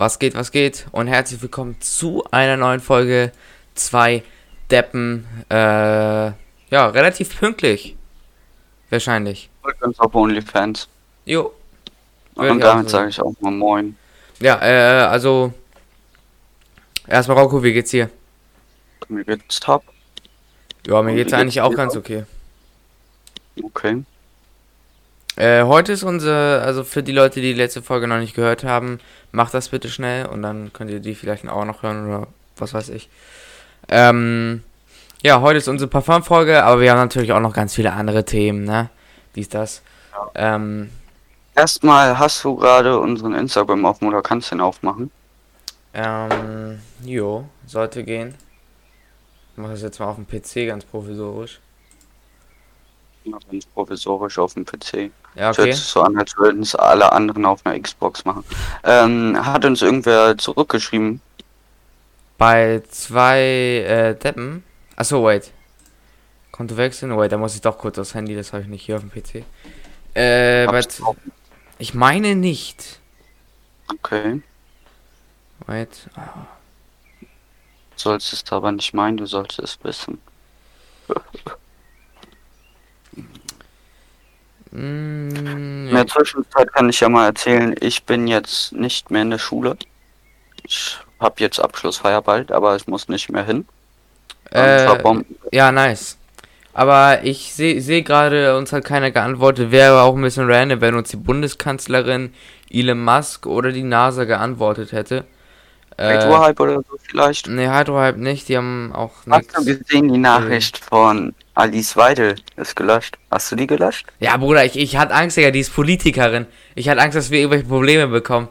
Was geht, was geht? Und herzlich willkommen zu einer neuen Folge. Zwei Deppen. Äh, ja, relativ pünktlich. Wahrscheinlich. Uns auf OnlyFans. Jo. Und ich damit sage ich auch mal Moin. Ja, äh, also. Erstmal Rocco, wie geht's dir? Mir geht's top. Ja, mir Und geht's eigentlich geht's auch ganz okay. Okay. Äh, heute ist unsere, also für die Leute, die die letzte Folge noch nicht gehört haben, macht das bitte schnell und dann könnt ihr die vielleicht auch noch hören oder was weiß ich. Ähm, ja, heute ist unsere Parfum-Folge, aber wir haben natürlich auch noch ganz viele andere Themen, ne? Dies, das. Ähm, Erstmal hast du gerade unseren Instagram offen oder kannst du den aufmachen? ähm, jo, sollte gehen. Ich mache das jetzt mal auf dem PC ganz provisorisch. Ganz provisorisch auf dem PC. Ja, Das okay. hört sich so an, als würden es alle anderen auf einer Xbox machen. Ähm, hat uns irgendwer zurückgeschrieben? Bei zwei äh, Deppen. Achso, wait. Konto wechseln? Wait, da muss ich doch kurz aufs Handy, das habe ich nicht hier auf dem PC. Äh, Hab's ich meine nicht. Okay. Wait. ah, Sollst es aber nicht meinen, du sollst es wissen. In der Zwischenzeit kann ich ja mal erzählen, ich bin jetzt nicht mehr in der Schule. Ich habe jetzt Abschlussfeier bald, aber ich muss nicht mehr hin. Äh, ja, nice. Aber ich sehe seh gerade, uns hat keiner geantwortet. Wäre aber auch ein bisschen random, wenn uns die Bundeskanzlerin Elon Musk oder die NASA geantwortet hätte. Äh, Hydro-Hype oder so vielleicht. nee, Hydrohype nicht, die haben auch Hast du nichts. gesehen, die Nachricht von Alice Weidel ist gelöscht? Hast du die gelöscht? Ja, Bruder, ich, ich hatte Angst, Digga, die ist Politikerin. Ich hatte Angst, dass wir irgendwelche Probleme bekommen.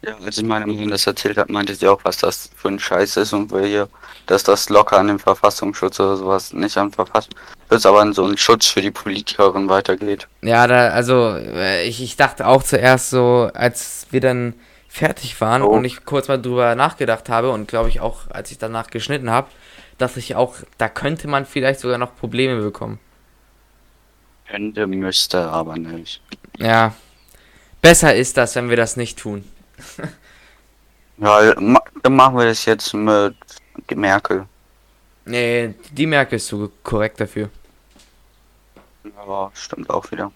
Ja, als ich meine Mutter das erzählt hat, meinte sie auch, was das für ein Scheiß ist und will hier, dass das locker an den Verfassungsschutz oder sowas nicht an Verfassungsschutz, aber an so einen Schutz für die Politikerin weitergeht. Ja, da, also, äh, ich, ich dachte auch zuerst so, als wir dann fertig waren Oh. und ich kurz mal drüber nachgedacht habe und glaube ich auch, als ich danach geschnitten habe, dachte ich auch, da könnte man vielleicht sogar noch Probleme bekommen. Könnte, müsste, aber nicht. Ja. Besser ist das, wenn wir das nicht tun. Ja, dann machen wir das jetzt mit Merkel. Nee, die Merkel ist so korrekt dafür. Aber stimmt auch wieder.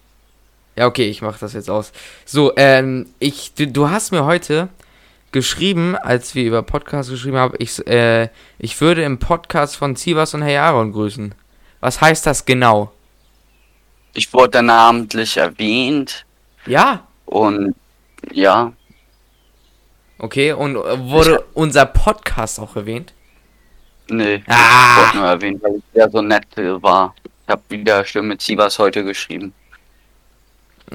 Ja, okay, ich mache das jetzt aus. So, ähm, ich, du, du hast mir heute geschrieben, als wir über Podcast geschrieben haben, ich, äh, ich würde im Podcast von Zivas und Hey Aaron grüßen. Was heißt das genau? Ich wurde namentlich erwähnt Ja, und ja, okay, und äh, wurde unser Podcast auch erwähnt? nee, ich Ah, wurde nur erwähnt, weil ich sehr so nett war. Ich habe wieder Stimme Zivas heute geschrieben.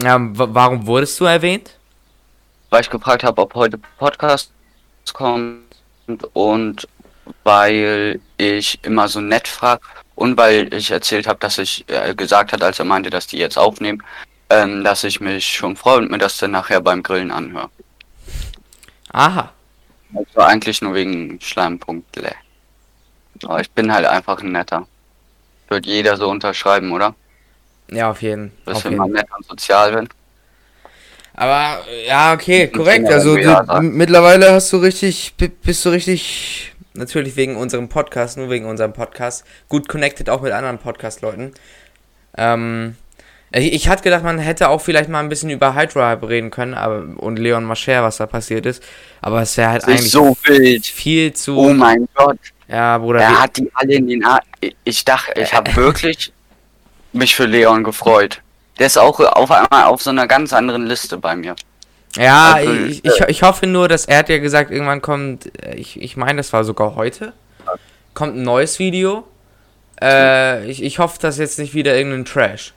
ja, wa- warum wurdest du erwähnt? Weil ich gefragt habe, ob heute Podcast kommt und weil ich immer so nett frage und weil ich erzählt habe, dass ich äh, gesagt hat, als er meinte, dass die jetzt aufnehmen, ähm, dass ich mich schon freue und mir das dann nachher beim Grillen anhöre. Aha, Also eigentlich nur wegen Schleimpunkt. Aber ich bin halt einfach ein netter. Wird jeder so unterschreiben, oder? ja, auf jeden, Dass auf wir jeden. mal nett und sozial sind. Aber ja, okay, korrekt. Also du, mittlerweile hast du richtig, bi- bist du richtig, natürlich wegen unserem Podcast, nur wegen unserem Podcast, gut connected auch mit anderen Podcast-Leuten. Ähm, ich, ich hatte gedacht, man hätte auch vielleicht mal ein bisschen über Hydra reden können, aber und Leon Mascher, was da passiert ist. Aber es wäre halt Das eigentlich so wild. viel zu. Oh mein Gott. ja, Bruder. Er hat die alle in den Ar Ich dachte, ich habe wirklich mich für Leon gefreut. Der ist auch auf einmal auf so einer ganz anderen Liste bei mir. Ja, Also, ich, ich, ich hoffe nur, dass er hat ja gesagt, irgendwann kommt, äh, ich, ich meine, das war sogar heute, kommt ein neues Video. Äh, ich, ich hoffe, das ist jetzt nicht wieder irgendein Trash.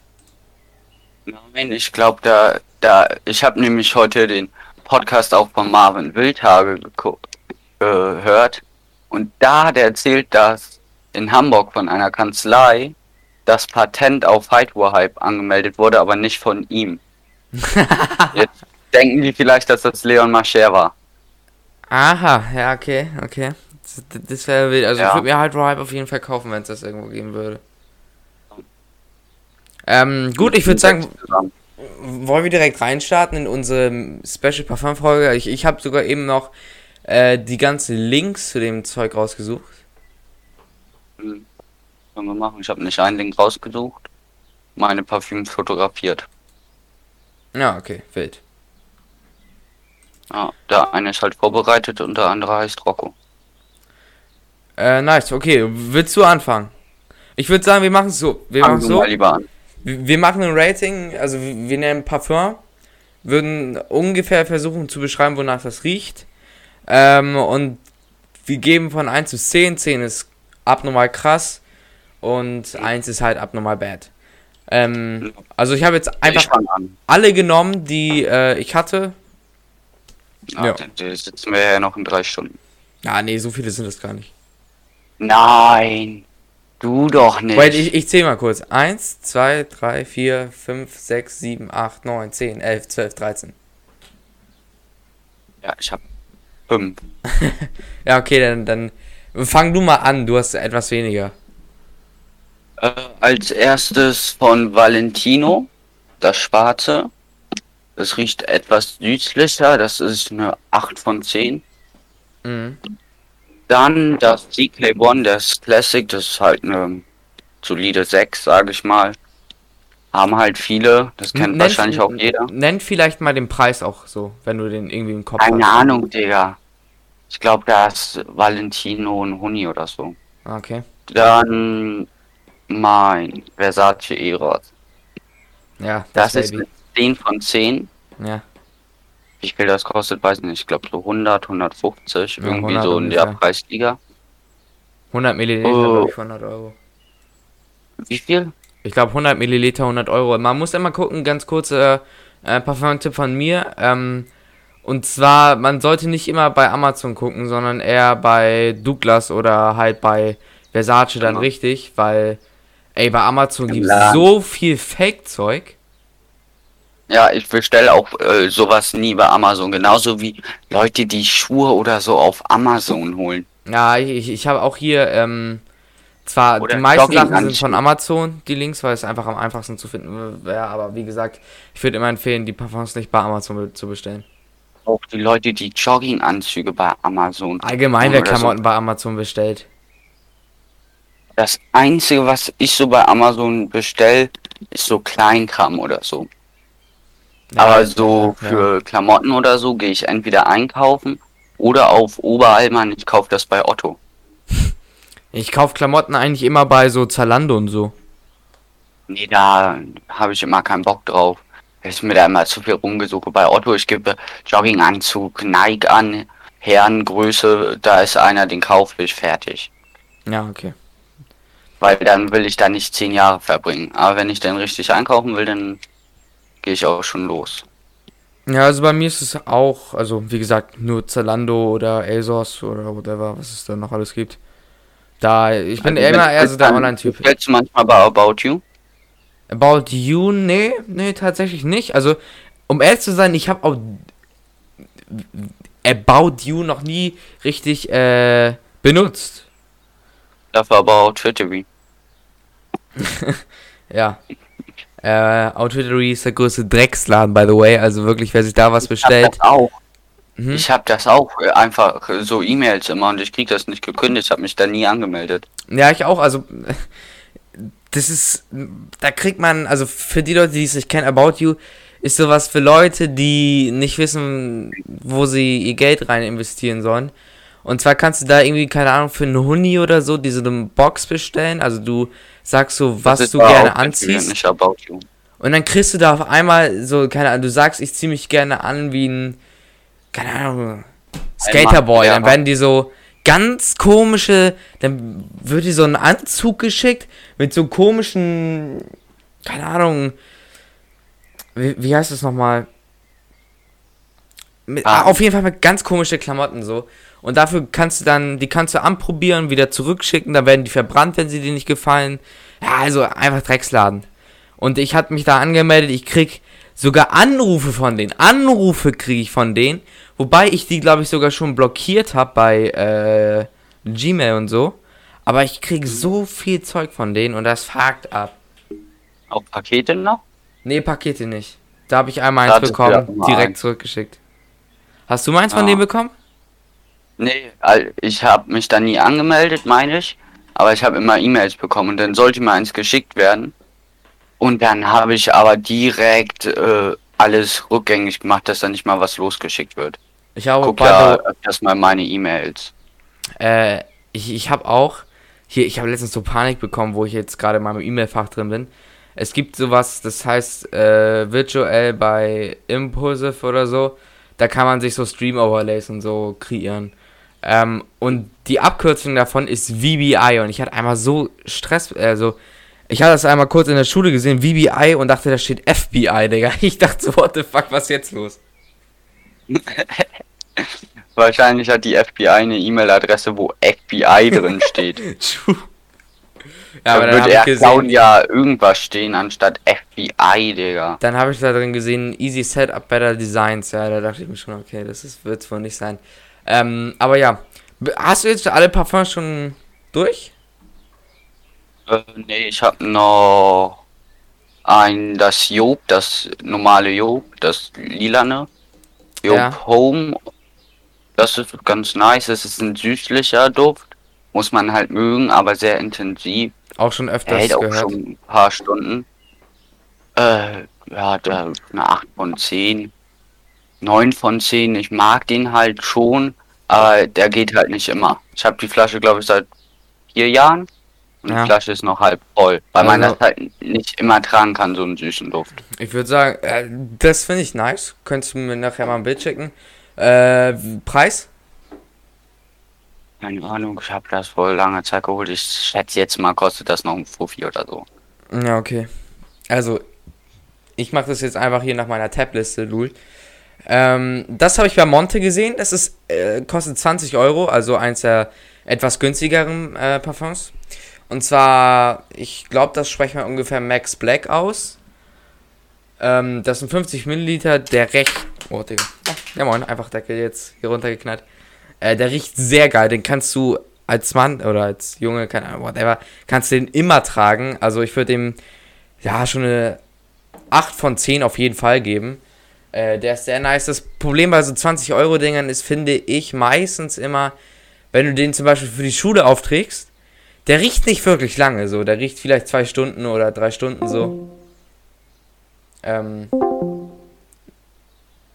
Nein, ich glaube, da, da, ich habe nämlich heute den Podcast auch von Marvin Wildhage gehört. Und da hat er erzählt, dass in Hamburg von einer Kanzlei das Patent auf Hydro-Hype angemeldet wurde, aber nicht von ihm. Jetzt denken die vielleicht, dass das Leon Mascher war. Aha, ja, okay, okay. Das, das wäre wild. Also ich Ja. würde mir Hydro Hype auf jeden Fall kaufen, wenn es das irgendwo geben würde. Ähm, gut, ich würde sagen, wollen wir direkt reinstarten in unsere Special Parfum Folge? Ich, ich habe sogar eben noch äh, die ganzen Links zu dem Zeug rausgesucht. Hm. Können wir machen. Ich habe nicht einen Link rausgesucht. Meine Parfüms fotografiert. Ja, okay, wild. Ja, der eine ist halt vorbereitet und der andere heißt Rocco. Äh, nice, okay. Willst du anfangen? Ich würde sagen, wir machen es so. Wir machen so. Wir machen ein Rating, also wir nehmen Parfum, würden ungefähr versuchen zu beschreiben, wonach das riecht. Ähm, und wir geben von 1 zu 10. 10 ist abnormal krass und 1 ist halt abnormal bad. Ähm, also ich habe jetzt einfach alle genommen, die äh, ich hatte. Ja. Ja. dann sitzen wir ja noch in drei Stunden. Ah, nee, so viele sind es gar nicht. Nein, du doch nicht. Wait, ich, ich zähle mal kurz. 1, 2, 3, 4, 5, 6, 7, 8, 9, 10, 11, 12, 13. ja, ich habe fünf. Ja, okay, dann, dann fang du mal an. Du hast etwas weniger. Äh, als erstes von Valentino, das schwarze. Das riecht etwas süßlicher, das ist eine 8 von 10. Mhm. Dann das CK1, das Classic, das ist halt eine solide 6, sage ich mal. Haben halt viele, das kennt Nenn- wahrscheinlich auch jeder. Nenn vielleicht mal den Preis auch so, wenn du den irgendwie im Kopf Keine hast. Ahnung, Digga. Ich glaube, da ist Valentino und Huni oder so. Ah, Okay. Dann mein Versace Eros. Ja, Das, das, ist Baby. eine 10 von 10. Ja. Wie viel das kostet, weiß nicht. Ich glaube so 100, 150, Ja, irgendwie 100 so in der. Preisliga. 100 Milliliter, Oh. glaube ich, für 100 Euro. Wie viel? Ich glaube 100 Milliliter, 100 Euro. Man muss immer gucken, ganz kurz, äh, äh, Parfum-Tipp von mir. Ähm, und zwar, man sollte nicht immer bei Amazon gucken, sondern eher bei Douglas oder halt bei Versace dann Genau. richtig, weil, ey, bei Amazon gibt es so viel Fake-Zeug. Ja, ich bestelle auch äh, sowas nie bei Amazon. Genauso wie Leute, die Schuhe oder so auf Amazon holen. Ja, ich, ich habe auch hier, ähm, zwar Oder die meisten Sachen sind von Amazon, die Links, weil es einfach am einfachsten zu finden wäre, aber wie gesagt, ich würde immer empfehlen, die Parfums nicht bei Amazon zu bestellen. Auch die Leute, die Jogginganzüge bei Amazon. Allgemein, wer oder so. Klamotten bei Amazon bestellt. Das Einzige, was ich so bei Amazon bestell, ist so Kleinkram oder so. Ja, Aber so ja. für Klamotten oder so gehe ich entweder einkaufen oder auf Oberallmann. Ich kaufe das bei Otto. Ich kaufe Klamotten eigentlich immer bei so Zalando und so. Nee, da habe ich immer keinen Bock drauf. Ich mir da immer zu viel rumgesucht. Bei Otto, ich gebe Jogginganzug, Nike an, Herrengröße, da ist einer, den kaufe ich fertig. Ja, okay. Weil dann will ich da nicht zehn Jahre verbringen. Aber wenn ich dann richtig einkaufen will, dann gehe ich auch schon los. Ja, also bei mir ist es auch, also wie gesagt, nur Zalando oder ASOS oder whatever, was es da noch alles gibt. Da, ich bin Also, immer eher so der Online-Typ. Bestellst du manchmal bei About You? About You, nee, nee, tatsächlich nicht. Also, um ehrlich zu sein, ich habe auch About You noch nie richtig äh, benutzt. Dafür aber auch Twittery. Ja. Äh, Outfittery ist der größte Drecksladen, by the way. Also wirklich, wer sich da was Ich hab bestellt. das auch. Mhm. Ich habe das auch äh, einfach äh, so E-Mails immer und ich krieg das nicht gekündigt. Ich habe mich da nie angemeldet. Ja, ich auch. Also, das ist, da kriegt man, also für die Leute, die es nicht kennen, About You ist sowas für Leute, die nicht wissen, wo sie ihr Geld rein investieren sollen. Und zwar kannst du da irgendwie, keine Ahnung, für einen Huni oder so, diese eine Box bestellen. Also du sagst so, was du gerne anziehst. Und dann kriegst du da auf einmal so, keine Ahnung, du sagst, ich zieh mich gerne an wie ein, keine Ahnung, Skaterboy. Dann werden die so ganz komische, dann wird dir so ein Anzug geschickt mit so komischen, keine Ahnung, wie, wie heißt das nochmal? Mit, Ah. Auf jeden Fall mit ganz komische Klamotten so. Und dafür kannst du dann, die kannst du anprobieren, wieder zurückschicken, dann werden die verbrannt, wenn sie dir nicht gefallen. Ja, also einfach Drecksladen. Und ich hatte mich da angemeldet, ich krieg sogar Anrufe von denen. Anrufe kriege ich von denen. Wobei ich die, glaube ich, sogar schon blockiert habe bei äh, Gmail und so. Aber ich krieg so viel Zeug von denen und das fuckt ab. Auch Pakete noch? Nee, Pakete nicht. Da habe ich einmal eins bekommen, direkt eins. zurückgeschickt. Hast du meins ja. von dem bekommen? Nee, ich habe mich da nie angemeldet, meine ich. Aber ich habe immer E-Mails bekommen und dann sollte mir eins geschickt werden. Und dann habe ich aber direkt äh, alles rückgängig gemacht, dass da nicht mal was losgeschickt wird. Ich habe Guck ja erstmal meine E-Mails. Äh, ich, ich habe auch hier, ich habe letztens so Panik bekommen, wo ich jetzt gerade in meinem E-Mail-Fach drin bin. Es gibt sowas, das heißt äh, virtuell bei Impulsive oder so. Da kann man sich so Stream-Overlays und so kreieren. Ähm, und die Abkürzung davon ist VBI. Und ich hatte einmal so Stress, also ich hatte das einmal kurz in der Schule gesehen, VBI, und dachte, da steht FBI, Digga. Ich dachte so, what the fuck, was ist jetzt los? Wahrscheinlich hat die FBI eine E-Mail-Adresse, wo FBI drin steht. True. Ja, aber dann würde er ja irgendwas stehen anstatt FBI, Digga. Dann habe ich da drin gesehen, Easy Setup, Better Designs. Ja, da dachte ich mir schon, okay, das wird es wohl nicht sein. Ähm, aber ja, hast du jetzt alle Parfums schon durch? Äh, nee, ich habe noch ein, das Job, das normale Job, das lilane. Job ja. Home das ist ganz nice. Es ist ein süßlicher Duft. Muss man halt mögen, aber sehr intensiv. Auch schon öfters Hält auch schon ein paar Stunden. Äh, ja, da eine 8 von 10. 9 von 10. Ich mag den halt schon, aber der geht halt nicht immer. Ich habe die Flasche, glaube ich, seit vier Jahren. Und ja. die Flasche ist noch halb voll, weil also, man das halt nicht immer tragen kann, so einen süßen Duft. Ich würde sagen, äh, das finde ich nice. Könntest du mir nachher mal ein Bild schicken. Äh, Preis? Keine Ahnung, ich habe das vor langer Zeit geholt. Ich schätze jetzt mal, kostet das noch ein Fuffi oder so. Ja, okay. Also, ich mache das jetzt einfach hier nach meiner Tab-Liste, Lul. Ähm, das habe ich bei Monte gesehen. Das ist, äh, kostet 20 Euro, also eins der etwas günstigeren äh, Parfums. Und zwar, ich glaube, das sprechen wir ungefähr Max Black aus. Ähm, das sind 50 Milliliter, der recht. Oh, Digga. Ja, moin, einfach Deckel jetzt hier runtergeknallt. Äh, der riecht sehr geil. Den kannst du als Mann oder als Junge, keine Ahnung, whatever, kannst du den immer tragen. Also ich würde dem, ja, schon eine 8 von 10 auf jeden Fall geben. Äh, der ist sehr nice. Das Problem bei so 20 Euro Dingern ist, finde ich, meistens immer, wenn du den zum Beispiel für die Schule aufträgst, der riecht nicht wirklich lange so. Der riecht vielleicht zwei Stunden oder drei Stunden so. Ähm,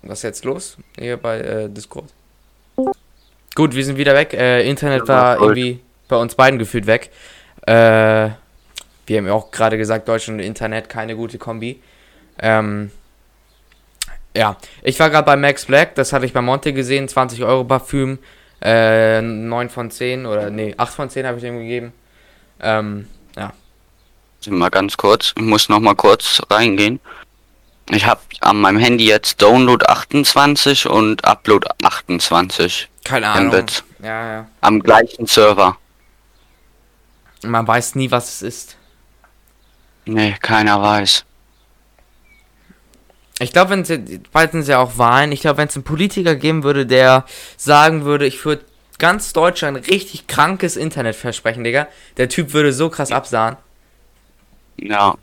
was ist jetzt los? Hier bei äh, Discord. Gut, wir sind wieder weg. Äh, Internet war irgendwie bei uns beiden gefühlt weg. Äh, wir haben ja auch gerade gesagt, Deutschland und Internet keine gute Kombi. Ähm, ja, ich war gerade bei Max Black, das hatte ich bei Monte gesehen, 20 Euro Parfüm, äh, 9 von 10 oder nee, 8 von 10 habe ich dem gegeben. Ähm, ja. Mal ganz kurz, ich muss noch mal kurz reingehen. Ich habe an meinem Handy jetzt Download 28 und Upload 28. Keine Ahnung. Ja, ja. Am gleichen Server. Man weiß nie, was es ist. Nee, keiner weiß. Ich glaube, wenn sie, bald sind ja auch Wahlen, ich glaube, wenn es einen Politiker geben würde, der sagen würde, ich würde ganz Deutschland richtig krankes Internet versprechen, Digga, der Typ würde so krass absahen. Ja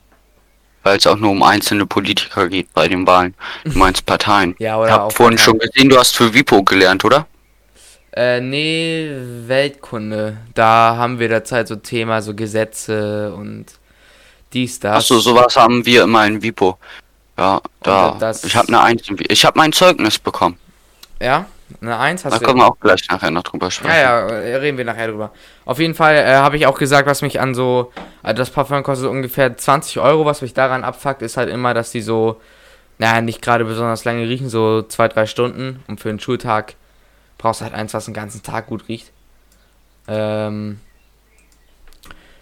weil es auch nur um einzelne Politiker geht bei den Wahlen. Du meinst Parteien. ja, oder ich hab vorhin schon gesehen, du hast für WIPO gelernt, oder? Äh, nee, Weltkunde. Da haben wir derzeit so Thema, so Gesetze und dies, das. Achso, sowas haben wir immer in WIPO. Ja, da. Das, ich habe eine Eins. Ich habe mein Zeugnis bekommen. Ja? Eine 1 hast da du. Da können wir auch gleich nachher noch drüber sprechen. Ja, ja, äh, reden wir nachher drüber. Auf jeden Fall äh, habe ich auch gesagt, was mich an so. Also das Parfum kostet ungefähr 20 Euro. Was mich daran abfuckt, ist halt immer, dass die so. Naja, nicht gerade besonders lange riechen, so 2-3 Stunden. Und für einen Schultag brauchst du halt eins, was den ganzen Tag gut riecht. Ähm.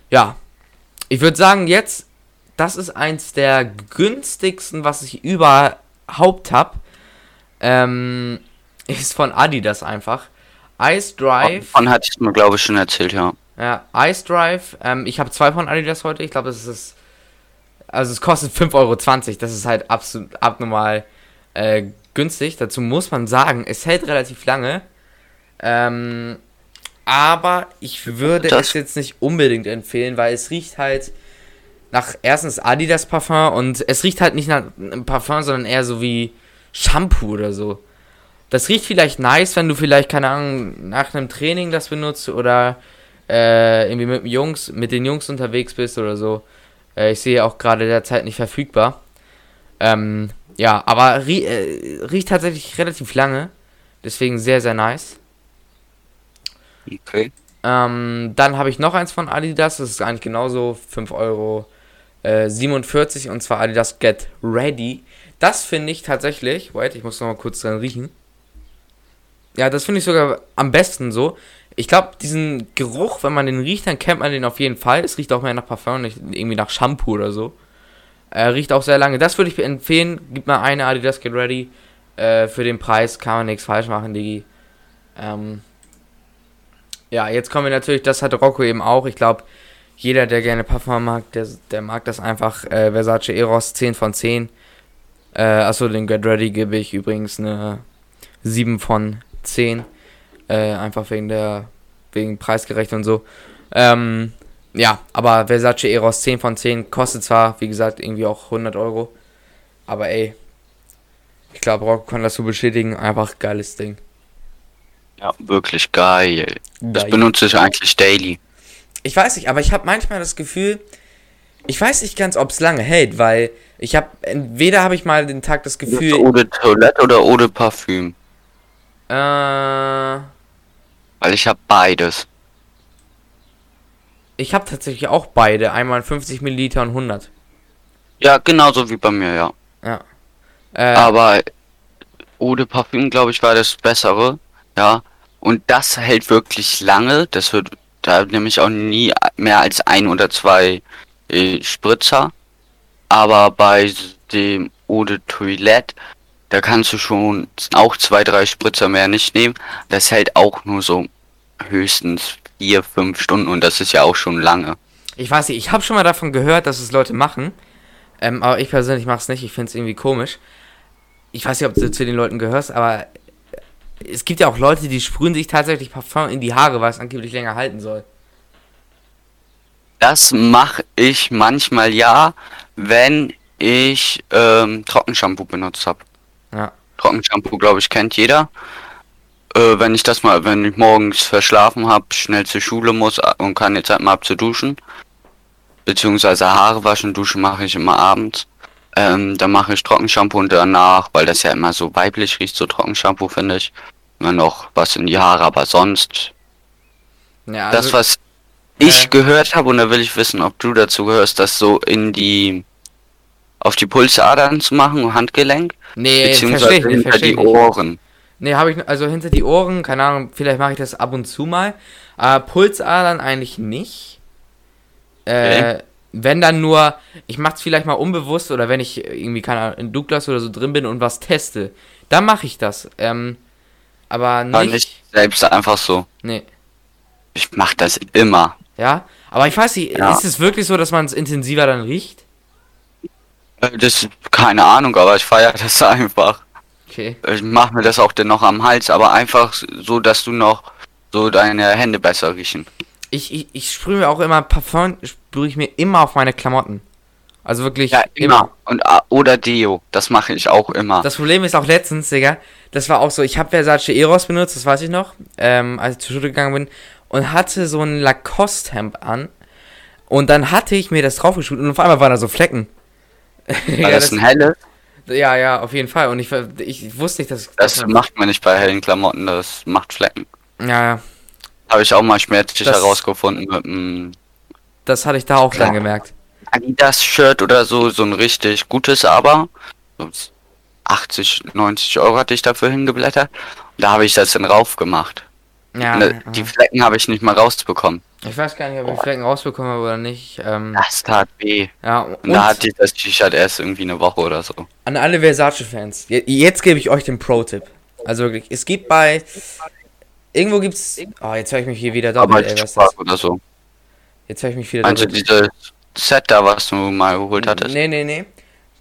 Ja. Ich würde sagen, jetzt. Das ist eins der günstigsten, was ich überhaupt habe. Ähm ist von Adidas einfach. Ice Drive. Von hatte ich mir, glaube ich, schon erzählt, ja. Ja, Ice Drive. Ähm, ich habe zwei von Adidas heute. Ich glaube, es ist. Also, es kostet 5,20 Euro. Das ist halt absolut abnormal äh, günstig. Dazu muss man sagen, es hält relativ lange. Ähm, aber ich würde das es jetzt nicht unbedingt empfehlen, weil es riecht halt nach erstens Adidas Parfum und es riecht halt nicht nach einem Parfum, sondern eher so wie Shampoo oder so. Das riecht vielleicht nice, wenn du vielleicht, keine Ahnung, nach einem Training das benutzt oder äh, irgendwie mit, Jungs, mit den Jungs unterwegs bist oder so. Äh, ich sehe auch gerade derzeit nicht verfügbar. Ähm, ja, aber rie äh, riecht tatsächlich relativ lange. Deswegen sehr, sehr nice. Okay. Ähm, dann habe ich noch eins von Adidas. Das ist eigentlich genauso 5 Euro äh, 47 und zwar Adidas Get Ready. Das finde ich tatsächlich. Wait, ich muss noch mal kurz dran riechen. Ja, das finde ich sogar am besten so. Ich glaube, diesen Geruch, wenn man den riecht, dann kennt man den auf jeden Fall. Es riecht auch mehr nach Parfum, nicht irgendwie nach Shampoo oder so. Äh, riecht auch sehr lange. Das würde ich empfehlen. Gib mal eine Adidas Get Ready. Äh, für den Preis kann man nichts falsch machen, Digi. Ähm, ja, jetzt kommen wir natürlich, das hat Rocco eben auch. Ich glaube, jeder, der gerne Parfum mag, der, der mag das einfach. Äh, Versace Eros 10 von 10. Äh, achso, den Get Ready gebe ich übrigens eine 7 von 10. Äh, einfach wegen der, wegen preisgerecht und so. Ähm, ja, aber Versace Eros 10 von 10 kostet zwar, wie gesagt, irgendwie auch 100 Euro. Aber ey, ich glaube, Rock kann das so bestätigen. Einfach geiles Ding. Ja, wirklich geil. Das Geil. benutze ich eigentlich daily. Ich weiß nicht, aber ich habe manchmal das Gefühl, ich weiß nicht ganz, ob es lange hält, weil ich habe, entweder habe ich mal den Tag das Gefühl, Ohne Toilette oder ohne Parfüm? äh, Weil ich habe beides. ich habe tatsächlich auch beide, einmal 50 Milliliter und 100. Ja, genauso wie bei mir, ja. Ja. Äh, Aber ohne Parfüm, glaube ich, war das bessere. Ja. Und das hält wirklich lange. Das wird da nämlich auch nie mehr als ein oder zwei äh, Spritzer. Aber bei dem Eau de Toilette, da kannst du schon auch zwei, drei Spritzer mehr nicht nehmen. Das hält auch nur so höchstens vier, fünf Stunden und das ist ja auch schon lange. ich weiß nicht, ich habe schon mal davon gehört, dass es Leute machen, ähm, aber ich persönlich mache es nicht, ich finde es irgendwie komisch. Ich weiß nicht, ob du zu den Leuten gehörst, aber es gibt ja auch Leute, die sprühen sich tatsächlich Parfum in die Haare, weil es angeblich länger halten soll. Das mache ich manchmal ja, wenn ich ähm, Trockenshampoo benutzt habe. Ja. Trockenshampoo, glaube ich, kennt jeder. Äh, wenn ich das mal, wenn ich morgens verschlafen habe, schnell zur Schule muss äh, und keine Zeit mehr hab zu duschen, beziehungsweise Haare waschen, duschen mache ich immer abends. Ähm, dann mache ich Trockenshampoo und danach, weil das ja immer so weiblich riecht, so Trockenshampoo finde ich, immer noch was in die Haare, aber sonst Ja, das, also, was ich äh, gehört habe, und da will ich wissen, ob du dazu gehörst, das so in die auf die Pulsadern zu machen, Handgelenk, nee, beziehungsweise verstehe ich nicht, hinter die. Ohren. Nee, habe ich, also hinter die Ohren, keine Ahnung, vielleicht mache ich das ab und zu mal. Aber Pulsadern eigentlich nicht. Äh, Okay. Wenn dann nur, ich mache es vielleicht mal unbewusst oder wenn ich irgendwie, keine Ahnung, in Douglas oder so drin bin und was teste, dann mache ich das. Ähm, aber Aber nicht, nicht selbst einfach so. nee, Ich mach das immer. ja. Aber ich weiß nicht, Ja. ist es wirklich so, dass man es intensiver dann riecht? Äh, Das keine Ahnung, aber ich feiere das einfach. Okay. Ich mach mir das auch dennoch am Hals, aber einfach so, dass du noch so deine Hände besser riechen. Ich, ich, ich sprühe mir auch immer Parfum, sprühe ich mir immer auf meine Klamotten. Also wirklich Ja, immer. Und ah, oder Deo, das mache ich auch immer. Das Problem ist auch letztens, Digga, das war auch so, ich habe Versace Eros benutzt, das weiß ich noch, ähm, als ich zur Schule gegangen bin, und hatte so ein Lacoste-Hemd an. Und dann hatte ich mir das draufgeschult und auf einmal waren da so Flecken. War ja, das ein helle? ja, ja, auf jeden Fall. Und ich, ich wusste nicht, dass. Das dass- macht man nicht bei hellen Klamotten, das macht Flecken. ja, ja, Habe ich auch mal schmerzlich Das- herausgefunden mit einem das hatte ich da auch dann gemerkt. Adidas-Shirt oder so, so ein richtig gutes aber. So 80, 90 Euro hatte ich dafür hingeblättert. Und da habe ich das dann rauf gemacht. Ja, äh, ja. die Flecken habe ich nicht mal rausbekommen. ich weiß gar nicht, ob ich Flecken rausbekommen habe oder nicht. Ähm, Das tat weh. ja, Und, und da hatte ich das T-Shirt erst irgendwie eine Woche oder so. An alle Versace-Fans. Je- Jetzt gebe ich euch den Pro-Tipp. Also wirklich, es gibt bei. Irgendwo gibt's. Oh, jetzt höre ich mich hier wieder doppelt, ey, was das? oder so. Jetzt höre ich mich wieder doppelt. dieses Set da, was du mal geholt hattest? Nee, nee, nee.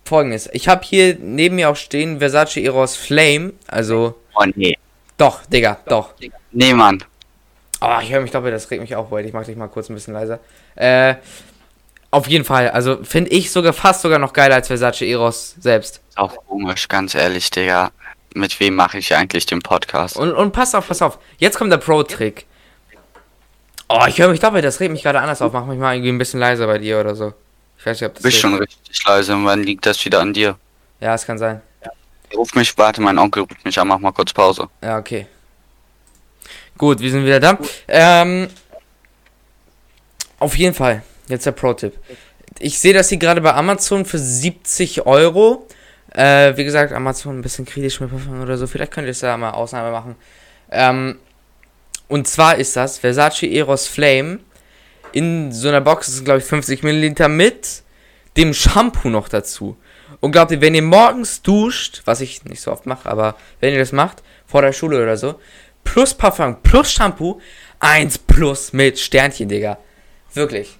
Folgendes. Ich habe hier neben mir auch stehen Versace Eros Flame. Also. Oh nee. Doch, Digga, doch. Nee, Mann. Oh, ich höre mich doppelt, das regt mich auf, weil ich mach dich mal kurz ein bisschen leiser. Äh. Auf jeden Fall. Also finde ich sogar fast sogar noch geiler als Versace Eros selbst. Ist auch komisch, ganz ehrlich, Digga. Mit wem mache ich eigentlich den Podcast? Und, und pass auf, pass auf. Jetzt kommt der Pro-Trick. Oh, ich höre mich doppelt, das regt mich gerade anders auf. Mach mich mal irgendwie ein bisschen leiser bei dir oder so. Ich weiß nicht, ob das. Bist schon richtig leise und wann liegt das wieder an dir? Ja, es kann sein. Ruf mich, warte, mein Onkel ruft mich an, mach mal kurz Pause. Ja, okay. Gut, wir sind wieder da. Ähm, auf jeden Fall. Jetzt der Pro-Tipp. Ich sehe das hier gerade bei Amazon für 70 Euro. Äh, wie gesagt, Amazon ein bisschen kritisch mit Parfum oder so. Vielleicht könnt ihr es da mal Ausnahme machen. Ähm, und zwar ist das Versace Eros Flame in so einer Box. Sind, glaube ich, 50 Milliliter mit dem Shampoo noch dazu. Und glaubt ihr, wenn ihr morgens duscht, was ich nicht so oft mache, aber wenn ihr das macht, vor der Schule oder so, plus Parfum, plus Shampoo, 1 plus mit Sternchen, Digga. Wirklich.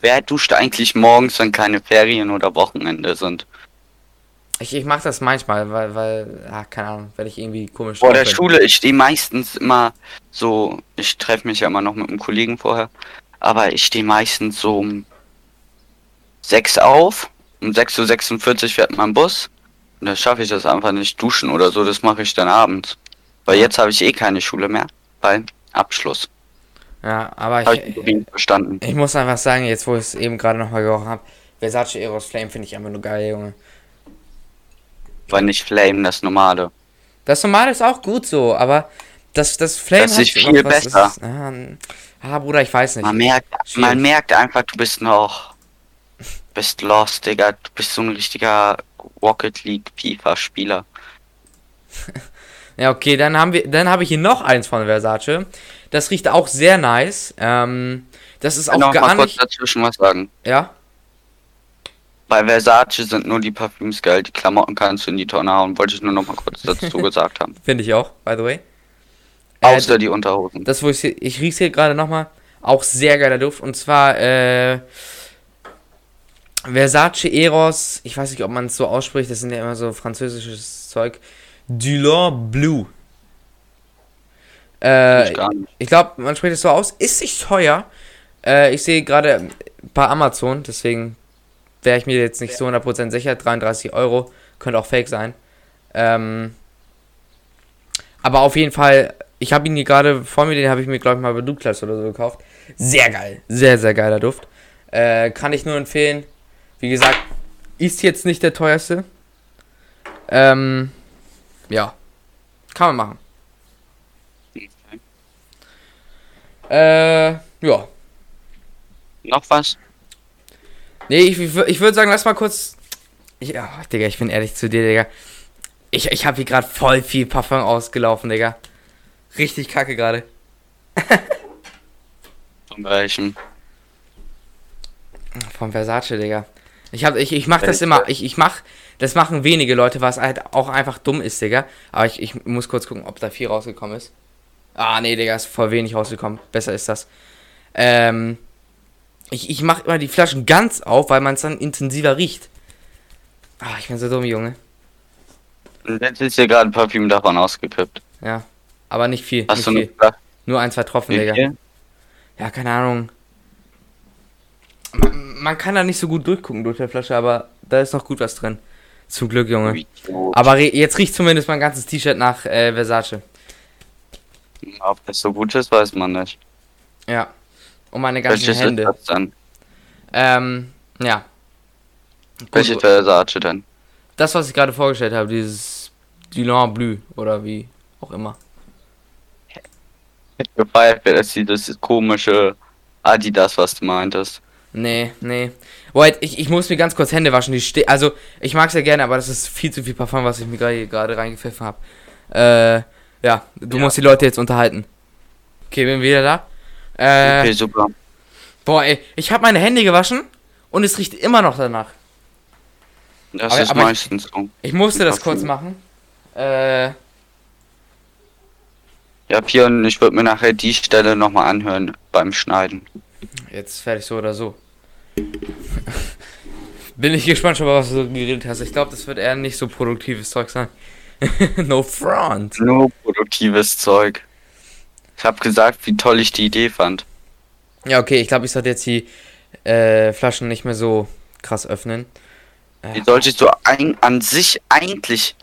Wer duscht eigentlich morgens, wenn keine Ferien oder Wochenende sind? Ich, ich mach das manchmal, weil, weil, ja, keine Ahnung, wenn ich irgendwie komisch Vor der bin. Schule, ich stehe meistens immer so, ich treffe mich ja immer noch mit einem Kollegen vorher, aber ich stehe meistens so um 6 auf, um 6.46 Uhr fährt mein Bus und da schaffe ich das einfach nicht duschen oder so, das mache ich dann abends. Weil jetzt habe ich eh keine Schule mehr, weil Abschluss. Ja, aber ich ich, verstanden. ich muss einfach sagen, jetzt wo ich es eben gerade nochmal gerochen habe, Versace Eros Flame finde ich einfach nur geil, Junge. Weil nicht Flame, das normale. Das normale ist auch gut so, aber das, das Flame Das ist viel was, besser. Ist, ah, ah, Bruder, ich weiß nicht. Man merkt, Schwierig. man merkt einfach, du bist noch, bist lost, Digga. Du bist so ein richtiger Rocket League FIFA-Spieler. Ja, okay, dann haben wir, dann habe ich hier noch eins von Versace. Das riecht auch sehr nice. Ähm, das ist auch noch gar mal kurz nicht, dazwischen was sagen. ja. Bei Versace sind nur die Parfüms geil, die Klamotten kannst du in die Tonne hauen. Wollte ich nur noch mal kurz dazu gesagt haben. Finde ich auch, by the way. Äh, Außer die Unterhosen. das, wo ich hier, ich riech's hier gerade nochmal, auch sehr geiler Duft. Und zwar, äh, Versace Eros, ich weiß nicht, ob man es so ausspricht, das sind ja immer so französisches Zeug. Dulon Blue. Äh, Ich glaube, man spricht es so aus. Ist nicht teuer. Äh, ich sehe gerade bei Amazon, deswegen wäre ich mir jetzt nicht so 100% sicher. 33 Euro, könnte auch fake sein. Ähm, aber auf jeden Fall, ich habe ihn hier gerade vor mir, den habe ich mir, glaube ich, mal bei Douglas oder so gekauft. Sehr geil. Sehr, sehr geiler Duft. Äh, kann ich nur empfehlen. Wie gesagt, ist jetzt nicht der teuerste. Ähm, ja. Kann man machen. Äh, ja. Noch was? Nee, ich, ich, wür- ich würde sagen, lass mal kurz. Ich, ja, Digga, ich bin ehrlich zu dir, Digga. Ich, ich habe hier gerade voll viel Parfum ausgelaufen, Digga. Richtig kacke gerade. Von welchem? Vom Versace, Digga. Ich hab, ich, ich mach das immer, ich, ich mach, das machen wenige Leute, was halt auch einfach dumm ist, Digga. Aber ich, ich muss kurz gucken, ob da viel rausgekommen ist. Ah, nee, Digga, ist voll wenig rausgekommen. Besser ist das. Ähm, ich, ich mach immer die Flaschen ganz auf, weil man es dann intensiver riecht. Ah, ich bin so dumm, Junge. Jetzt ist hier gerade ein Parfüm davon ausgekippt. Ja. Aber nicht viel. Hast nicht du viel. Flasche? Nur ein, zwei Tropfen, Digga. viel? Ja, keine Ahnung. Man, man kann da nicht so gut durchgucken durch der Flasche, aber da ist noch gut was drin. Zum Glück, Junge. Aber jetzt riecht zumindest mein ganzes T-Shirt nach äh, Versace. Ob das so gut ist, weiß man nicht. Ja. Und meine ganzen Welches ist Hände. das dann? Ähm, ja. Gut, Versace denn? das, was ich gerade vorgestellt habe, dieses Dulon Bleu oder wie auch immer. Hätte gefeiert, wäre das dieses komische Adidas, was du meintest. Nee, nee. Wait, ich, ich muss mir ganz kurz Hände waschen. Die ste also, ich mag es ja gerne, aber das ist viel zu viel Parfum, was ich mir gerade- gerade reingepfiffen habe. Äh, ja, du Ja. musst die Leute jetzt unterhalten. Okay, bin wieder da. Äh, Okay, super. boah, ey, ich habe meine Hände gewaschen und es riecht immer noch danach. Das aber- ist aber ich- meistens so. Ich musste das kurz machen. Äh, Ja, Pion, ich würde mir nachher die Stelle nochmal anhören beim Schneiden. jetzt fertig so oder so. Bin ich gespannt schon mal, was du geredet hast. Ich glaube, das wird eher nicht so produktives Zeug sein. no front. Nur produktives Zeug. Ich habe gesagt, wie toll ich die Idee fand. Ja, okay, ich glaube, ich sollte jetzt die äh, Flaschen nicht mehr so krass öffnen. Die solltest du ein, an sich eigentlich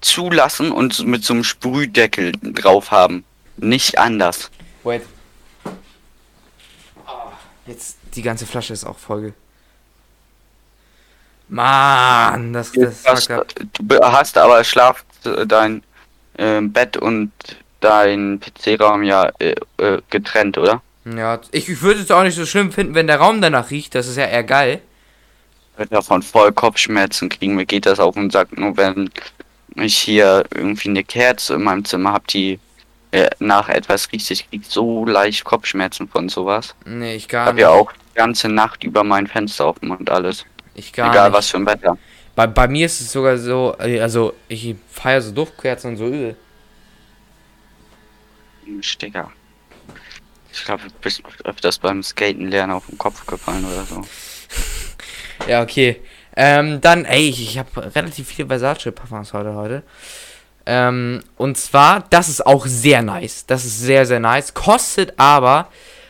zulassen und mit so einem Sprühdeckel drauf haben. Nicht anders. Wait. Ah, jetzt die ganze Flasche ist auch voll. Mann, das, das hast, du hast aber Schlaf dein äh, Bett und dein PC-Raum ja äh, äh, getrennt, oder? Ja, ich würde es auch nicht so schlimm finden, wenn der Raum danach riecht. Das ist ja eher geil. Ich würde davon voll Kopfschmerzen kriegen. Mir geht das auf den Sack, nur wenn ich hier irgendwie eine Kerze in meinem Zimmer habe, die äh, nach etwas riecht. Ich krieg so leicht Kopfschmerzen von sowas. Nee, ich gar ich hab nicht. ja auch die ganze Nacht über mein Fenster offen und alles. Ich gar Egal nicht. was für ein Wetter. Bei, bei mir ist es sogar so, äh, also ich feiere so Duftkerzen und so übel. Sticker. Ich glaube, du bist öfters beim Skaten lernen auf den Kopf gefallen oder so. Ja, okay. Ähm, dann, ey, ich, ich habe relativ viele Versace Parfums heute heute. Ähm, und zwar, das ist auch sehr nice. Das ist sehr, sehr nice. Kostet aber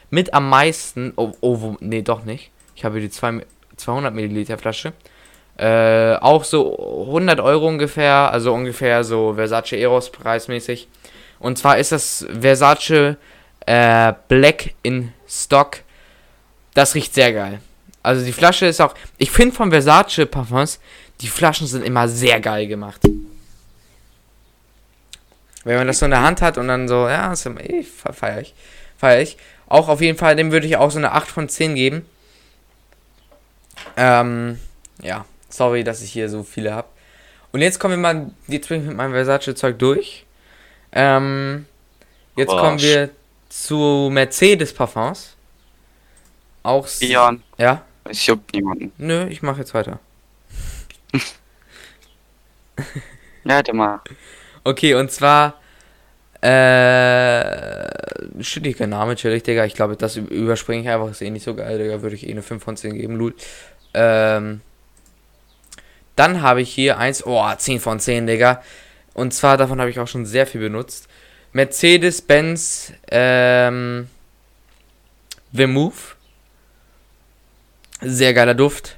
mit am meisten, oh, oh nee, doch nicht. Ich habe hier die zwei, 200 Milliliter Flasche. Äh, auch so 100 Euro ungefähr, also ungefähr so Versace Eros preismäßig. Und zwar ist das Versace äh, Black in Stock. Das riecht sehr geil. Also die Flasche ist auch. Ich finde von Versace Parfums, die Flaschen sind immer sehr geil gemacht. Wenn man das so in der Hand hat und dann so, ja, ist ich feier ich. Feier ich. Auch auf jeden Fall, dem würde ich auch so eine 8 von 10 geben. Ähm, ja, sorry, dass ich hier so viele habe. Und jetzt kommen wir mal, jetzt bin ich mit meinem Versace-Zeug durch. Ähm, jetzt Boah, kommen wir zu Mercedes Parfums. Auch. Jan, Ja? es juckt niemanden. Nö, ich mache jetzt weiter. Ja, der mal. Okay, und zwar. Äh. Kein Name, chillig, Digga. Ich glaube, das überspringe ich einfach. Ist eh nicht so geil, Digga. Würde ich eh eine 5 von 10 geben, Lul. Ähm. Dann habe ich hier eins. Oh, 10 von 10, Digga. Und zwar, davon habe ich auch schon sehr viel benutzt. Mercedes-Benz. Ähm. The Move. Sehr geiler Duft.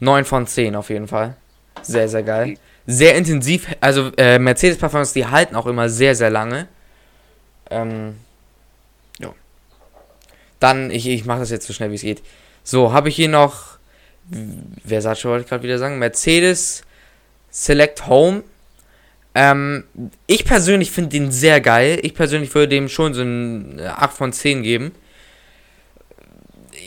9 von 10 auf jeden Fall. Sehr, sehr geil. Sehr intensiv. Also äh, Mercedes Parfums, die halten auch immer sehr, sehr lange. Ähm, ja. Dann, ich, ich mache das jetzt so schnell wie es geht. So, habe ich hier noch. Versace wollte ich gerade wieder sagen. Mercedes Select Home. Ähm, ich persönlich finde den sehr geil. Ich persönlich würde dem schon so ein 8 von 10 geben.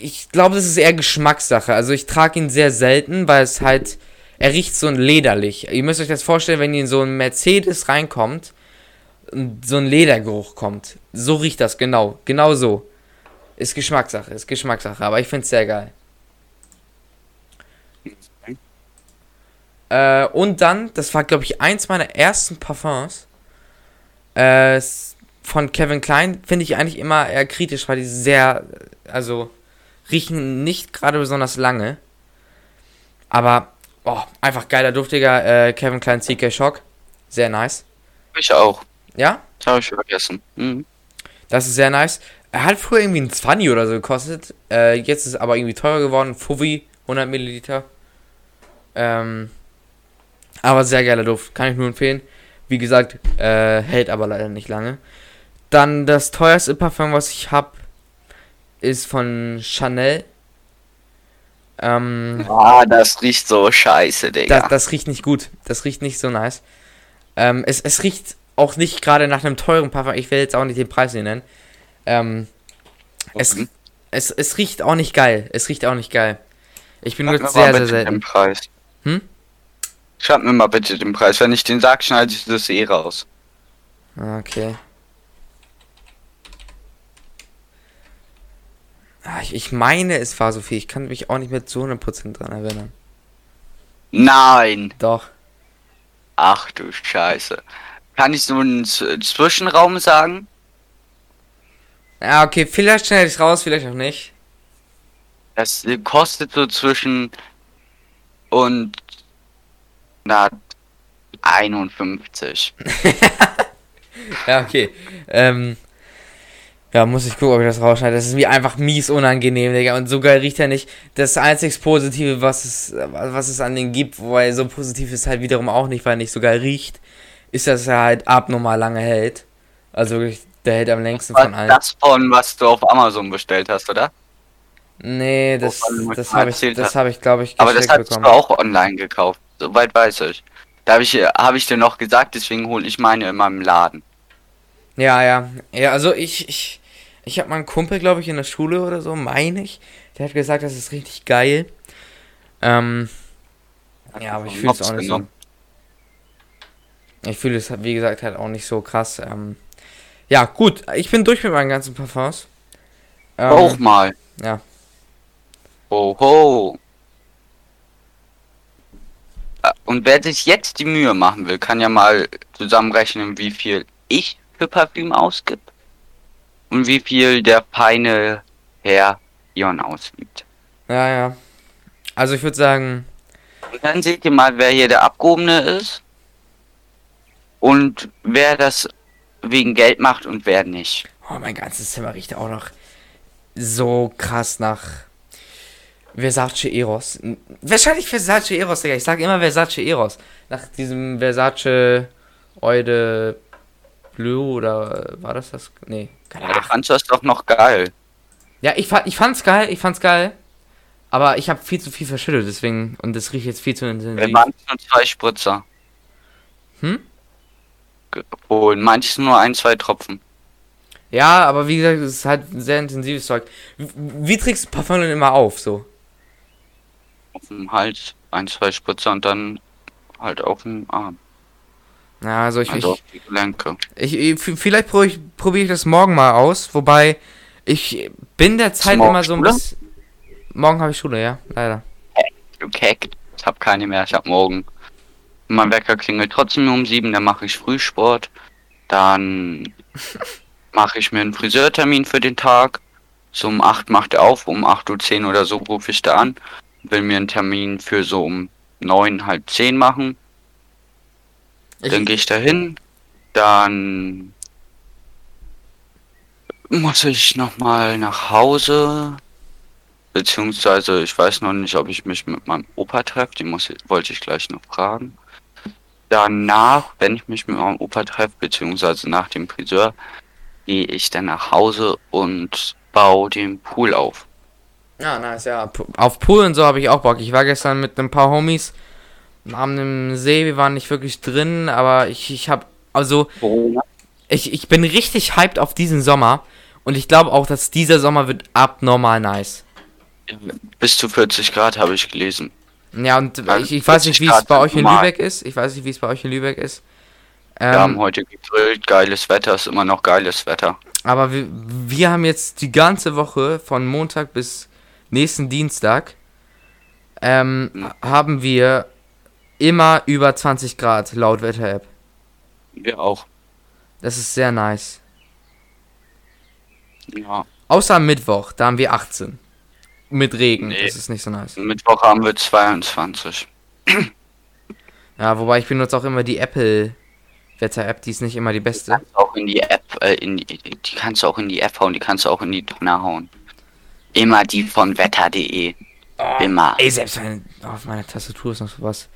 Ich glaube, das ist eher Geschmackssache. Also ich trage ihn sehr selten, weil es halt, er riecht so ein lederlich. Ihr müsst euch das vorstellen, wenn ihr in so ein Mercedes reinkommt und so ein Ledergeruch kommt. So riecht das, genau. Genau so. Ist Geschmackssache, ist Geschmackssache, aber ich finde es sehr geil. Äh, und dann, das war, glaube ich, eins meiner ersten Parfums. Äh, von Kevin Klein finde ich eigentlich immer eher kritisch, weil die sehr, also riechen nicht gerade besonders lange. Aber, oh, einfach geiler Duftiger äh, Kevin Klein CK Shock. Sehr nice. Ich auch. Ja, Das habe ich vergessen. Mhm. das ist sehr nice. Er hat früher irgendwie ein 20 oder so gekostet. Äh, jetzt ist es aber irgendwie teurer geworden. Fuvi, 100 Milliliter. Ähm, aber sehr geiler Duft. Kann ich nur empfehlen. Wie gesagt, äh, hält aber leider nicht lange. Dann das teuerste Parfum, was ich habe, ist von Chanel. Ähm, Ah, das riecht so scheiße, Digga. das, das riecht nicht gut. Das riecht nicht so nice. Ähm, es, es riecht auch nicht gerade nach einem teuren Parfum. Ich will jetzt auch nicht den Preis nennen. Ähm, es, Mhm. es, es riecht auch nicht geil. Es riecht auch nicht geil. Ich benutze sehr, sehr selten. Preis. Hm? Schreib mir mal bitte den Preis. Wenn ich den sag, schneide ich das eh raus. Okay. Ah, ich, ich meine, es war so viel. Ich kann mich auch nicht mehr zu 100% dran erinnern. Nein. Doch. Ach du Scheiße. Kann ich so einen Z- Zwischenraum sagen? Ja, okay. Vielleicht schneide ich es raus, vielleicht auch nicht. Das kostet so zwischen und na 51. Ja, okay. Ähm, Ja, muss ich gucken, ob ich das rausschneide. Das ist mir einfach mies unangenehm, Digga. Und so geil riecht er nicht. Das einzig Positive, was es, was es an den gibt, wobei so positiv ist halt wiederum auch nicht, weil er nicht so geil riecht, ist, dass er halt abnormal lange hält. Also wirklich, der hält am längsten Was von allen. das von, was du auf Amazon bestellt hast, oder? Nee, das, Wovon das habe ich, das habe ich, glaube ich, Aber das hast du auch online gekauft. Soweit weiß ich. Da habe ich, hab ich dir noch gesagt, deswegen hole ich meine in meinem Laden. Ja, ja. Ja, also ich, ich, ich habe mal einen Kumpel, glaube ich, in der Schule oder so, meine ich. Der hat gesagt, das ist richtig geil. Ähm, ja, aber ich fühle es auch nicht so. Ich fühle es, wie gesagt, halt auch nicht so krass. Ähm, ja, gut. Ich bin durch mit meinen ganzen Parfums. Ähm, Auch mal. ja. Ho, ho. Äh, Und wer sich jetzt die Mühe machen will, kann ja mal zusammenrechnen, wie viel ich für Parfüm ausgibt und wie viel der feine Herr Ion ausgibt. Ja, ja. Also ich würde sagen, Und dann seht ihr mal, wer hier der Abgehobene ist und wer das wegen Geld macht und wer nicht. oh, mein ganzes Zimmer riecht auch noch so krass nach Versace Eros. Wahrscheinlich Versace Eros, Digga. Ich sag immer Versace Eros. Nach diesem Versace Eude Blue oder war das das? Nee, keine Ja, Ahnung. fandst du das doch noch geil. Ja, ich, fand, ich fand's geil, ich fand's geil. Aber ich habe viel zu viel verschüttet, deswegen. Und das riecht jetzt viel zu Wir intensiv. waren nur zwei Spritzer. Hm? Holen. Manches nur ein, zwei Tropfen. Ja, aber wie gesagt, es ist halt ein sehr intensives Zeug. Wie, wie trägst du Parfum denn immer auf, so? Auf dem Hals ein, zwei Spritzer und dann halt auf dem Arm. Ja, also ich, Also ich, auf die Gelenke. ich, ich vielleicht probiere ich, probier ich das morgen mal aus, wobei ich bin der Zeit morgen immer so ein bisschen. Morgen habe ich Schule, ja, leider. Du Keck. Ich hab keine mehr. Ich hab morgen. Mein Wecker klingelt trotzdem um sieben. Dann mache ich Frühsport. Dann mache ich mir einen Friseurtermin für den Tag. So um 8 macht er auf. Um 8.10 Uhr oder so rufe ich da an. Will mir einen Termin für so um 9, halb 10 machen. Ich, Dann gehe ich da hin. Dann muss ich nochmal nach Hause. Beziehungsweise ich weiß noch nicht, ob ich mich mit meinem Opa treffe. Die muss, wollte ich gleich noch fragen. Danach, wenn ich mich mit meinem Opa treffe, beziehungsweise nach dem Friseur, gehe ich dann nach Hause und baue den Pool auf. Ja, nice, ja. P- Auf Pool und so habe ich auch Bock. Ich war gestern mit ein paar Homies am See. Wir waren nicht wirklich drin, aber ich, ich habe. Also, ich, ich bin richtig hyped auf diesen Sommer. Und ich glaube auch, dass dieser Sommer wird abnormal nice. Bis zu 40 Grad habe ich gelesen. Ja, und ich, ich weiß nicht, 40 wie es bei euch in. Lübeck ist. Ich weiß nicht, wie es bei euch in Lübeck ist. Wir haben Ähm, heute gegrillt, geiles Wetter, ist immer noch geiles Wetter. aber wir, wir haben jetzt die ganze Woche von Montag bis nächsten Dienstag ähm, Mhm. haben wir immer über 20 Grad laut Wetter-App. Wir auch. Das ist sehr nice. Ja. Außer am Mittwoch, da haben wir 18. Mit Regen, Nee. das ist nicht so nice. Mittwoch haben wir 22. Ja, wobei ich benutze auch immer die Apple Wetter-App, die ist nicht immer die beste. kannst auch in die App, äh, in die, die kannst du auch in die App hauen, die kannst du auch in die Tonne hauen. Immer die von wetter.de. Immer. Ey, selbst wenn auf meiner Tastatur ist noch sowas.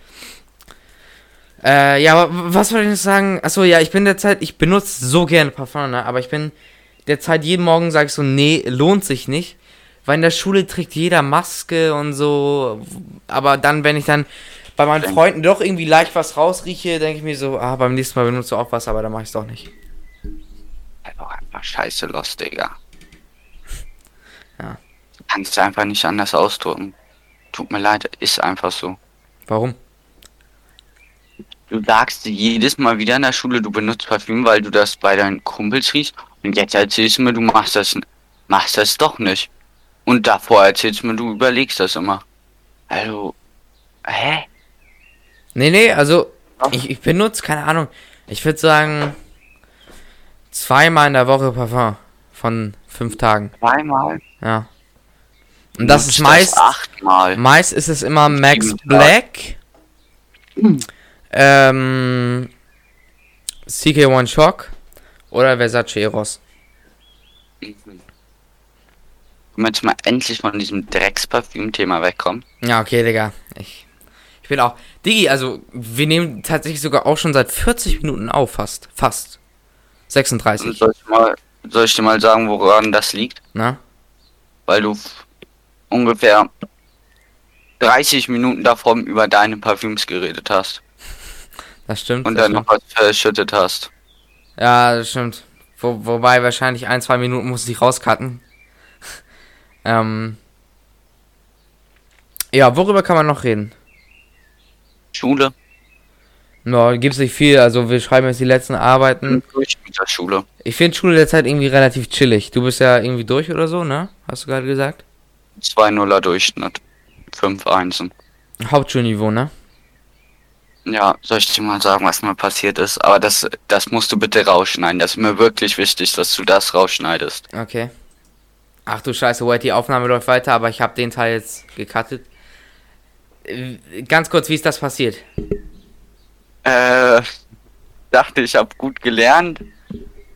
Äh, ja, aber was wollte ich noch sagen? Achso, ja, ich bin derzeit, ich benutze so gerne Parfum, ne? aber ich bin derzeit jeden Morgen sage ich so, nee, lohnt sich nicht. Weil in der Schule trägt jeder Maske und so. Aber dann, wenn ich dann bei meinen Freunden doch irgendwie leicht was rausrieche, denke ich mir so, ah, beim nächsten Mal benutze ich auch was, aber dann mache ich es doch nicht. Einfach einfach scheiße los, Digga. Kannst du einfach nicht anders ausdrücken. Tut mir leid, ist einfach so. Warum? Du sagst jedes Mal wieder in der Schule, du benutzt Parfüm, weil du das bei deinen Kumpels riechst. Und jetzt erzählst du mir, du machst das, machst das doch nicht. Und davor erzählst du mir, du überlegst das immer. Also, hä? Nee, nee, also ich, ich benutze, keine Ahnung, ich würde sagen zweimal in der Woche Parfum von fünf Tagen, Zweimal? ja. Und das ist meist, achtmal. meist ist es immer Max. Black, ähm, CK1 Shock oder Versace Eros. Können wir jetzt mal endlich von diesem Drecksparfüm-Thema wegkommen? Ja, okay, Digga. Ich, ich bin auch. Digi, also, wir nehmen tatsächlich sogar auch schon seit 40 Minuten auf, fast. Fast. 36. Soll ich, mal, soll ich dir mal sagen, woran das liegt? Na? Weil du ungefähr 30 Minuten davor über deine Parfüms geredet hast Das stimmt. und das dann stimmt. noch was verschüttet hast. Ja, das stimmt. Wo, wobei wahrscheinlich ein, zwei Minuten muss ich rauscutten. ähm. Ja, worüber kann man noch reden? Schule? No, gibt's nicht viel. Also wir schreiben jetzt die letzten Arbeiten. Durch mit der Schule. Ich finde Schule derzeit irgendwie relativ chillig. Du bist ja irgendwie durch oder so, ne? Hast du gerade gesagt? 2-0er Durchschnitt. 5 Einsen. Hauptschulniveau, ne? Ja, soll ich dir mal sagen, was mir passiert ist? Aber das, das musst du bitte rausschneiden. Das ist mir wirklich wichtig, dass du das rausschneidest. Okay. Ach du Scheiße, Wait, die Aufnahme läuft weiter, aber ich habe den Teil jetzt gecuttet. Äh, Ganz kurz, wie ist das passiert? Äh, dachte ich habe gut gelernt.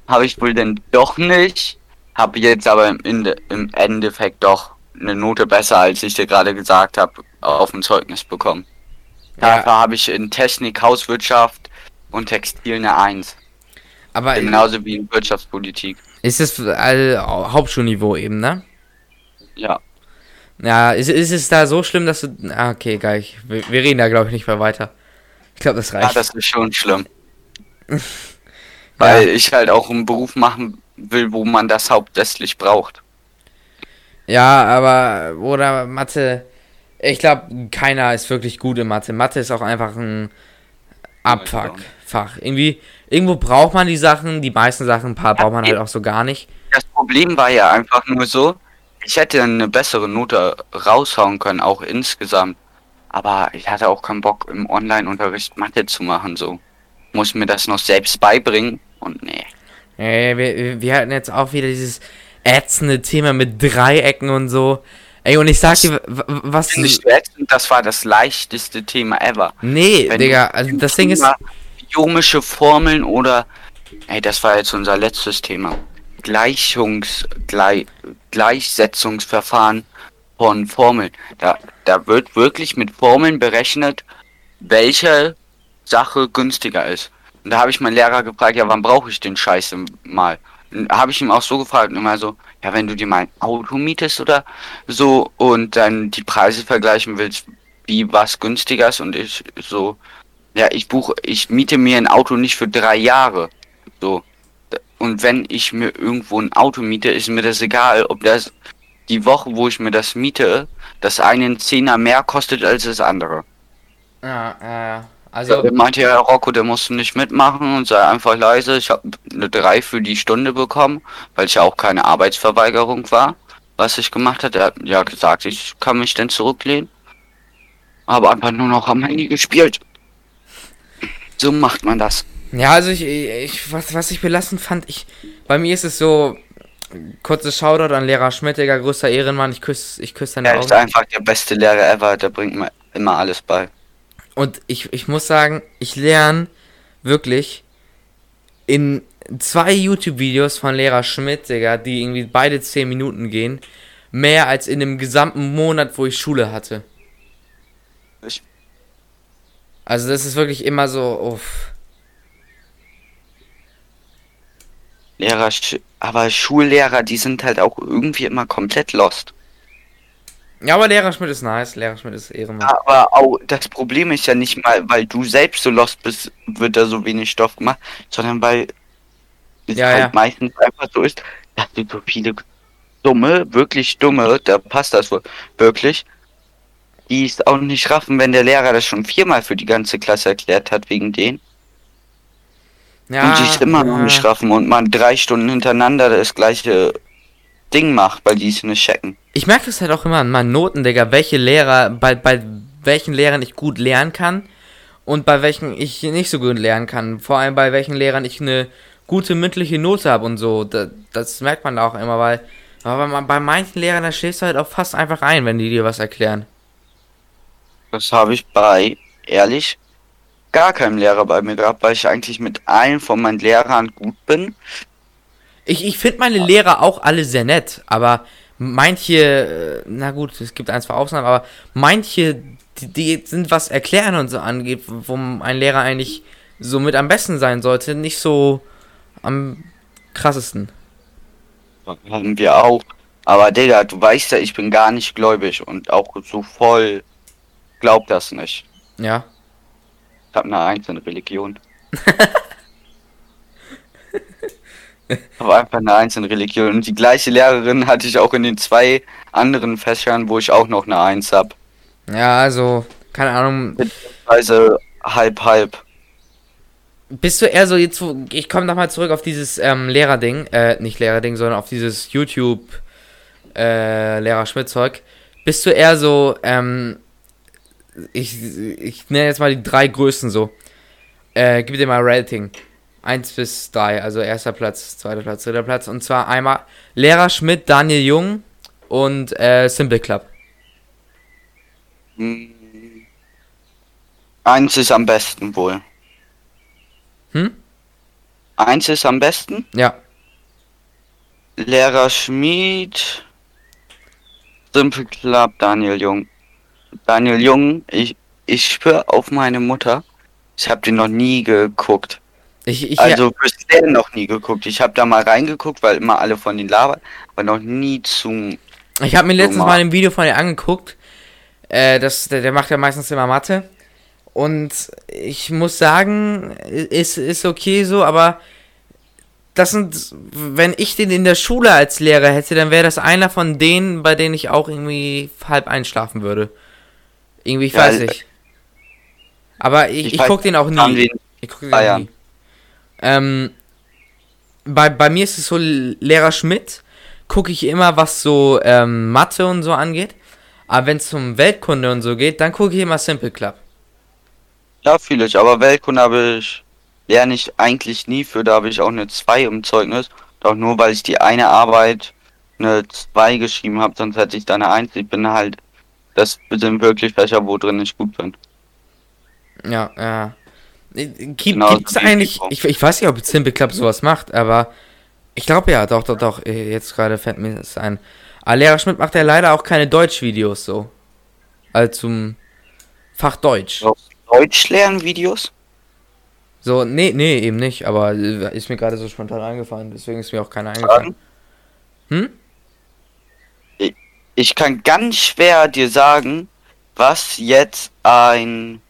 Habe ich wohl denn doch nicht. Habe jetzt aber im, Ende, im Endeffekt doch eine Note besser, als ich dir gerade gesagt habe, auf dem Zeugnis bekommen. Ja. Dafür habe ich in Technik, Hauswirtschaft und Textil eine 1. Aber Genauso wie in Wirtschaftspolitik. ist es äh, Hauptschulniveau eben, ne? Ja. Ja, ist, ist es da so schlimm, dass du. Ah, okay, geil. Ich, wir, wir reden da, glaube ich, nicht mehr weiter. Ich glaube, das Ja, reicht. das ist schon schlimm. Weil ich halt auch einen Beruf machen will, wo man das hauptsächlich braucht. Ja, aber, oder Mathe. Ich glaube, keiner ist wirklich gut in Mathe. Mathe ist auch einfach ein Abfuckfach. Irgendwie, irgendwo braucht man die Sachen, die meisten Sachen, ein paar braucht man halt auch so gar nicht. Das Problem war ja einfach nur so, ich hätte eine bessere Note raushauen können, auch insgesamt. Aber ich hatte auch keinen Bock im Online-Unterricht Mathe zu machen, so. Muss mir das noch selbst beibringen und nee. Ey, wir, wir- wir hatten jetzt auch wieder dieses ätzende Thema mit Dreiecken und so. Ey, und ich sag dir, w- w- was. Ich ätzend, das war das leichteste Thema ever. Nee, Wenn Digga, also das Ding ist. Thema Biomische Formeln oder, ey, das war jetzt unser letztes Thema. Gleichungs, Gleich, Gleichsetzungsverfahren von Formeln. Da, da wird wirklich mit Formeln berechnet, welche Sache günstiger ist. Und da habe ich meinen Lehrer gefragt, ja, wann brauche ich den Scheiß mal? Habe ich ihm auch so gefragt, immer so, ja, wenn du dir mal ein Auto mietest oder so und dann die Preise vergleichen willst, wie was günstiger ist und ich so, ja, ich buche, ich miete mir ein Auto nicht für drei Jahre. So. Und wenn ich mir irgendwo ein Auto miete, ist mir das egal, ob das die Woche, wo ich mir das miete, das eine einen Zehner mehr kostet als das andere. Ja, ja, ja. Also, Also, meinte ja, Rocco, der musste nicht mitmachen und sei einfach leise. Ich habe eine 3 für die Stunde bekommen, weil ich ja auch keine Arbeitsverweigerung war, was ich gemacht hatte. Er hat ja gesagt, ich kann mich denn zurücklehnen. Aber einfach nur noch am Handy gespielt. So macht man das. ja, also ich, ich was, was ich belastend fand, ich, bei mir ist es so, kurzes Shoutout an Lehrer Schmidt, Digga, größter Ehrenmann, ich küsse ich küss deine Er ist Augen. einfach der beste Lehrer ever, der bringt mir immer alles bei. Und ich, ich muss sagen, ich lerne wirklich in zwei YouTube-Videos von Lehrer Schmidt, Digga, die irgendwie beide 10 Minuten gehen, mehr als in dem gesamten Monat, wo ich Schule hatte. Ich- Also das ist wirklich immer so, uff. Lehrer, aber Schullehrer, die sind halt auch irgendwie immer komplett lost. Ja, aber Lehrer Schmidt ist nice, Lehrer Schmidt ist Ehrenmann. Aber auch das Problem ist ja nicht mal, weil du selbst so lost bist, wird da so wenig Stoff gemacht, sondern weil es Ja, halt ja. meistens einfach so ist, dass du so viele dumme, wirklich dumme, da passt das wohl wirklich, die es auch nicht raffen, wenn der Lehrer das schon viermal für die ganze Klasse erklärt hat wegen denen Ja, und die es immer noch ja. nicht raffen und man drei Stunden hintereinander das gleiche Ding macht, weil die es nicht checken. Ich merke das halt auch immer an meinen Noten, Digga, welche Lehrer, bei, bei welchen Lehrern ich gut lernen kann und bei welchen ich nicht so gut lernen kann. Vor allem bei welchen Lehrern ich eine gute mündliche Note habe und so. Da, das merkt man auch immer, weil aber bei, bei manchen Lehrern, da schläfst du halt auch fast einfach ein, wenn die dir was erklären. Das habe ich bei, ehrlich, gar keinem Lehrer bei mir gehabt, weil ich eigentlich mit allen von meinen Lehrern gut bin. Ich, ich finde meine Lehrer auch alle sehr nett, aber manche, äh, na gut, es gibt ein, zwei Ausnahmen, aber manche, die, die sind, was Erklären und so angeht, wo ein Lehrer eigentlich so mit am besten sein sollte, nicht so am krassesten. Haben wir auch. Aber Digga, du weißt ja, ich bin gar nicht gläubig und auch so voll glaub das nicht. Ja. Ich hab eine einzelne Religion. Aber einfach eine einzelne Religion. Und die gleiche Lehrerin hatte ich auch in den zwei anderen Fächern, wo ich auch noch eine Eins hab. Ja, also, keine Ahnung. Beziehungsweise halb, halb. Bist du eher so jetzt, ich komme nochmal zurück auf dieses ähm, Lehrerding, äh, nicht Lehrerding, sondern auf dieses YouTube äh, Lehrer Schmidt-Zeug. Bist du eher so, ähm, ich, ich nenne jetzt mal die drei Größten so. Äh, gib dir mal Rating. 1 bis 3, also erster Platz, zweiter Platz, dritter Platz. Und zwar einmal Lehrer Schmidt, Daniel Jung und äh, Simple Club. Hm. Eins ist am besten wohl. Hm? Eins ist am besten. Ja. Lehrer Schmied. Simple Club, Daniel Jung. Daniel Jung, ich, ich schwör auf meine Mutter. Ich habe den noch nie geguckt. Ich, ich, Also bisher noch nie geguckt. Ich habe da mal reingeguckt, weil immer alle von den labern, aber noch nie zum. Ich habe mir letztens mal ein Video von dir angeguckt. Äh, das, der, der macht ja meistens immer Mathe. Und ich muss sagen, ist, ist okay so, aber das sind, wenn ich den in der Schule als Lehrer hätte, dann wäre das einer von denen, bei denen ich auch irgendwie halb einschlafen würde. Irgendwie, ich Ja, weiß äh, nicht. Aber ich, ich ich, weiß, guck den auch nie. den Ich gucke den auch nie. Ähm, bei, bei mir ist es so, Lehrer Schmidt gucke ich immer, was so ähm, Mathe und so angeht. Aber wenn es um Weltkunde und so geht, dann gucke ich immer Simple Club. Ja, vieles, aber Weltkunde habe ich lerne ich eigentlich nie für, da habe ich auch eine 2 im Zeugnis. Doch nur weil ich die eine Arbeit eine 2 geschrieben habe, sonst hätte ich da eine 1. Ich bin halt, das sind wirklich Fächer, wo drin ich gut bin. Ja, ja. Gibt Genau, so eigentlich, ich, ich weiß nicht, ob Simple Club sowas macht, aber ich glaube ja, doch, doch, doch. äh, Jetzt gerade fällt mir das ein. Lehrer Schmidt macht ja leider auch keine Deutsch-Videos so. Also zum Fach Deutsch. Deutsch lernen Videos? So, nee, nee, eben nicht, aber äh, ist mir gerade so spontan eingefallen, deswegen ist mir auch keiner eingefallen. Hm? Ich kann ganz schwer dir sagen, was jetzt ein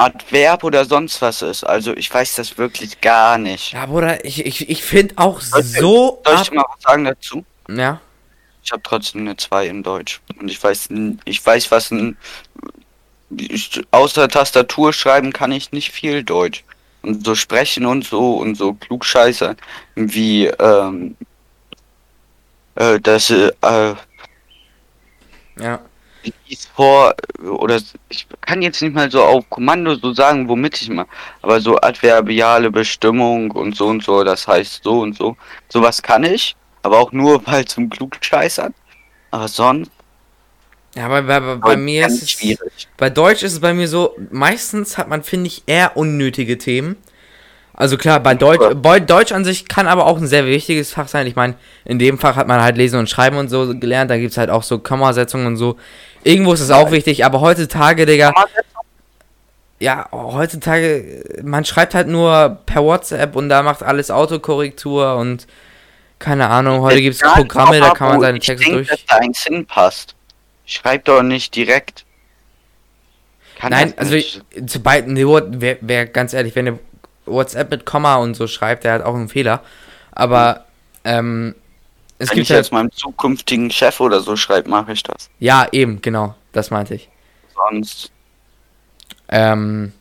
Adverb oder sonst was ist. Also ich weiß das wirklich gar nicht. Ja, Bruder, ich, ich, ich finde auch Soll so Soll ich mal was sagen dazu? Ja, Ich habe trotzdem eine 2 in Deutsch. Und ich weiß, ich weiß, was ein. Ich, außer Tastatur schreiben kann ich nicht viel Deutsch. Und so sprechen und so und so klugscheißer wie ähm, äh, das äh, äh, ja. Lies vor oder ich kann jetzt nicht mal so auf Kommando so sagen, womit ich mal, aber so adverbiale Bestimmung und so und so, das heißt so und so, sowas kann ich, aber auch nur weil zum Klugscheißern. Aber sonst Ja, aber bei, bei, bei mir ist es, schwierig. bei Deutsch ist es bei mir so, meistens hat man, finde ich, eher unnötige Themen. Also klar, bei Deutsch, bei Deutsch an sich kann aber auch ein sehr wichtiges Fach sein. Ich meine, in dem Fach hat man halt Lesen und Schreiben und so gelernt, da gibt es halt auch so Kommasetzungen und so. Irgendwo ist es auch wichtig, aber heutzutage, Digga, ja, heutzutage, man schreibt halt nur per WhatsApp und da macht alles Autokorrektur und keine Ahnung, heute gibt es Programme, da kann man seine ich Texte denk, durch. dass da eins hinpasst. Schreib doch nicht direkt. Kann Nein, also ich, zu beiden, nee, wer, wer ganz ehrlich, wenn ihr WhatsApp mit Komma und so schreibt, der hat auch einen Fehler. Aber ähm, es Wenn gibt ich halt, jetzt meinem zukünftigen Chef oder so schreibe, mache ich das. ja eben, genau, das meinte ich. Sonst Ähm,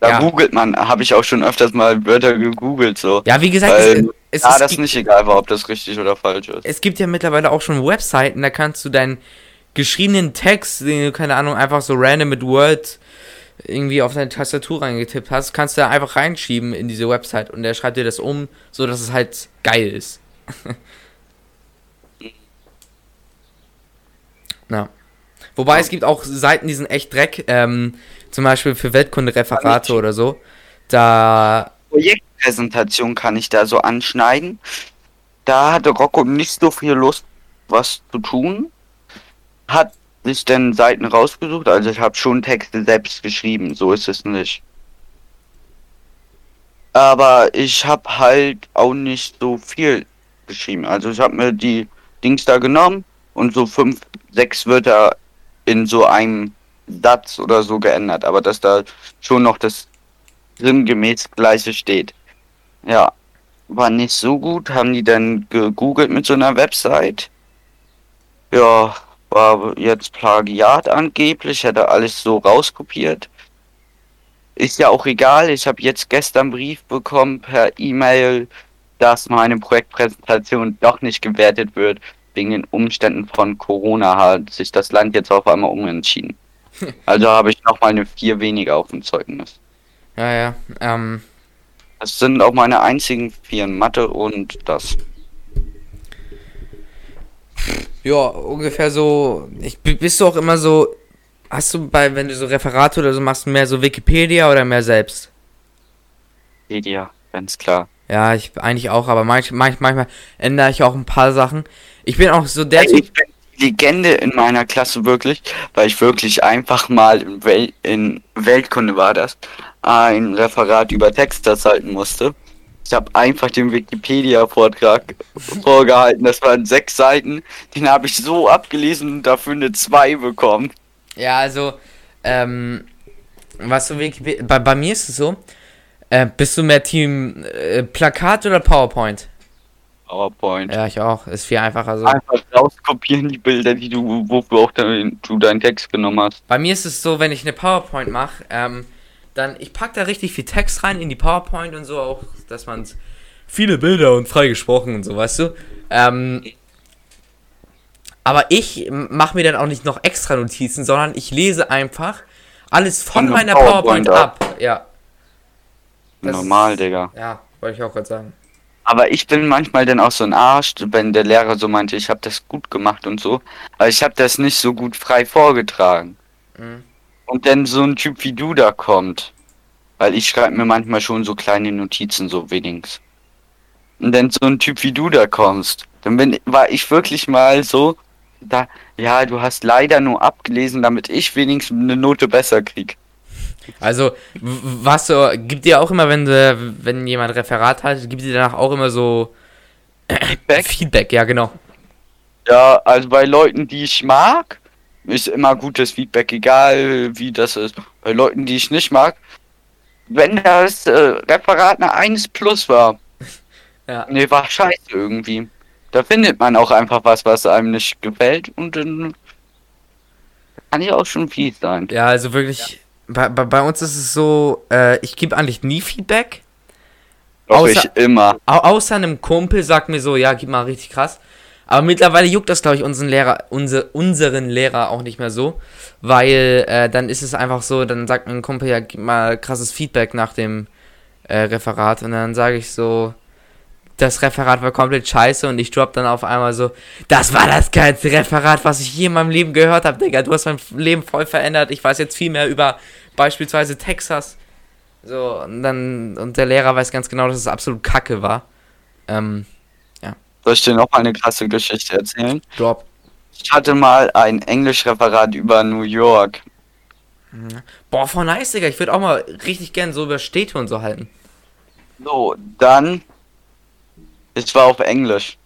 Da Ja. googelt man, habe ich auch schon öfters mal Wörter gegoogelt so. ja, wie gesagt, Weil, es, es, ah, es, das gibt, nicht egal war, ob das richtig oder falsch ist. es gibt ja mittlerweile auch schon Webseiten, da kannst du deinen geschriebenen Text, den du, keine Ahnung, einfach so random mit Word irgendwie auf deine Tastatur reingetippt hast, kannst du da einfach reinschieben in diese Website und der schreibt dir das um, so dass es halt geil ist. Na. Wobei es gibt auch Seiten, die sind echt Dreck, ähm, zum Beispiel für Weltkunde-Referate oder so. Da, Projekt Projektpräsentation kann ich da so anschneiden. Da hatte Rocco nicht so viel Lust, was zu tun. Hat sich dann Seiten rausgesucht, also ich habe schon Texte selbst geschrieben, so ist es nicht. Aber ich habe halt auch nicht so viel geschrieben. Also ich habe mir die Dings da genommen und so fünf, sechs Wörter in so einem Satz oder so geändert, aber dass da schon noch das sinngemäß gleiche steht. Ja, war nicht so gut. Haben die dann gegoogelt mit so einer Website? Ja, war jetzt Plagiat angeblich, hätte alles so rauskopiert. Ist ja auch egal, ich habe jetzt gestern Brief bekommen per E-Mail, dass meine Projektpräsentation doch nicht gewertet wird. Wegen den Umständen von Corona hat sich das Land jetzt auf einmal umentschieden. Also habe ich nochmal eine 4 weniger auf dem Zeugnis. Ja, ja. Ähm, Das sind auch meine einzigen vier in Mathe und das. ja, ungefähr so. Ich, bist du auch immer so. Hast du bei, wenn du so Referate oder so machst, mehr so Wikipedia oder mehr selbst? Ja, ganz klar. Ja, ich eigentlich auch, aber manch, manch, manchmal ändere ich auch ein paar Sachen. Ich bin auch so der Ey, Typ. ich bin die Legende in meiner Klasse wirklich, weil ich wirklich einfach mal in, Wel in Weltkunde war das, ein Referat über Textas halten musste. Ich habe einfach den Wikipedia-Vortrag vorgehalten. Das waren sechs Seiten. Den habe ich so abgelesen und dafür eine 2 bekommen. Ja, also, ähm, was so Wikipedia. Bei, bei mir ist es so. Äh, bist du mehr Team äh, Plakat oder PowerPoint? PowerPoint. Ja, ich auch. Ist viel einfacher so. Einfach rauskopieren die Bilder, die du, wofür auch dein, du deinen Text genommen hast. Bei mir ist es so, wenn ich eine PowerPoint mache, ähm, dann ich pack da richtig viel Text rein in die PowerPoint und so auch, dass man viele Bilder und frei gesprochen und so, weißt du. Ähm, aber ich mache mir dann auch nicht noch extra Notizen, sondern ich lese einfach alles von meiner PowerPoint PowerPoint ab. Ja, Das Normal, ist- Digga. ja, wollte ich auch gerade sagen. Aber ich bin manchmal dann auch so ein Arsch, wenn der Lehrer so meinte, ich habe das gut gemacht und so. Aber ich habe das nicht so gut frei vorgetragen. Mhm. Und dann so ein Typ wie du da kommt. Weil ich schreibe mir manchmal schon so kleine Notizen, so wenigstens. Und dann so ein Typ wie du da kommst. Dann bin, war ich wirklich mal so, da, ja, du hast leider nur abgelesen, damit ich wenigstens eine Note besser krieg. Also, was so, gibt dir auch immer, wenn du, wenn jemand Referat hat, gibt dir danach auch immer so Feedback? Feedback, ja genau. Ja, also bei Leuten, die ich mag, ist immer gutes Feedback, egal wie das ist. Bei Leuten, die ich nicht mag, wenn das äh, Referat eine 1 plus war, Ja. nee, war scheiße irgendwie. Da findet man auch einfach was, was einem nicht gefällt und dann kann ja auch schon fies sein. Ja, also wirklich, bei, bei, bei uns ist es so, äh, ich gebe eigentlich nie Feedback. Doch außer- ich immer. Au außer einem Kumpel sagt mir so, ja, gib mal richtig krass. Aber mittlerweile juckt das, glaube ich, unseren Lehrer, unser, unseren Lehrer auch nicht mehr so. Weil äh, dann ist es einfach so, dann sagt mir ein Kumpel, ja, gib mal krasses Feedback nach dem äh, Referat. Und dann sage ich so, das Referat war komplett scheiße und ich drop dann auf einmal so, das war das geilste Referat, was ich je in meinem Leben gehört habe, Digga. Du hast mein Leben voll verändert. Ich weiß jetzt viel mehr über beispielsweise Texas. So, und dann, und der Lehrer weiß ganz genau, dass es absolut kacke war. Ähm, Soll ich dir noch eine krasse Geschichte erzählen? Drop. Ich hatte mal ein Englischreferat über New York. Boah, voll nice, Digga. Ich würde auch mal richtig gern so über Städte und so halten. So, dann. Es war auf Englisch.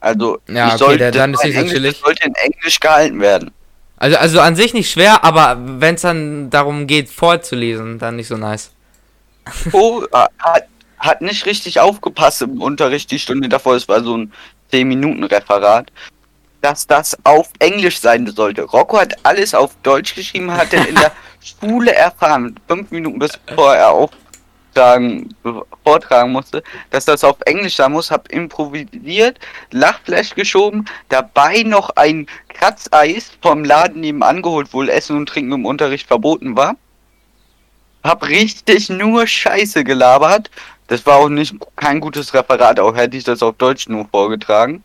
Also, Ja, okay, sollte, dann- ist chillig. das sollte in Englisch gehalten werden. Also, also an sich nicht schwer, aber wenn es dann darum geht, vorzulesen, dann nicht so nice. Oh, hat, hat nicht richtig aufgepasst im Unterricht die Stunde davor. Es war so ein 10-Minuten-Referat. Dass das auf Englisch sein sollte. Rocco hat alles auf Deutsch geschrieben, hat er in der Schule erfahren, fünf Minuten bevor er auftragen, vortragen musste, dass das auf Englisch sein muss, hab improvisiert, Lachflash geschoben, dabei noch ein Kratzeis vom Laden nebenan geholt, wohl Essen und Trinken im Unterricht verboten war. Hab richtig nur Scheiße gelabert. Das war auch nicht kein gutes Referat, auch hätte ich das auf Deutsch nur vorgetragen.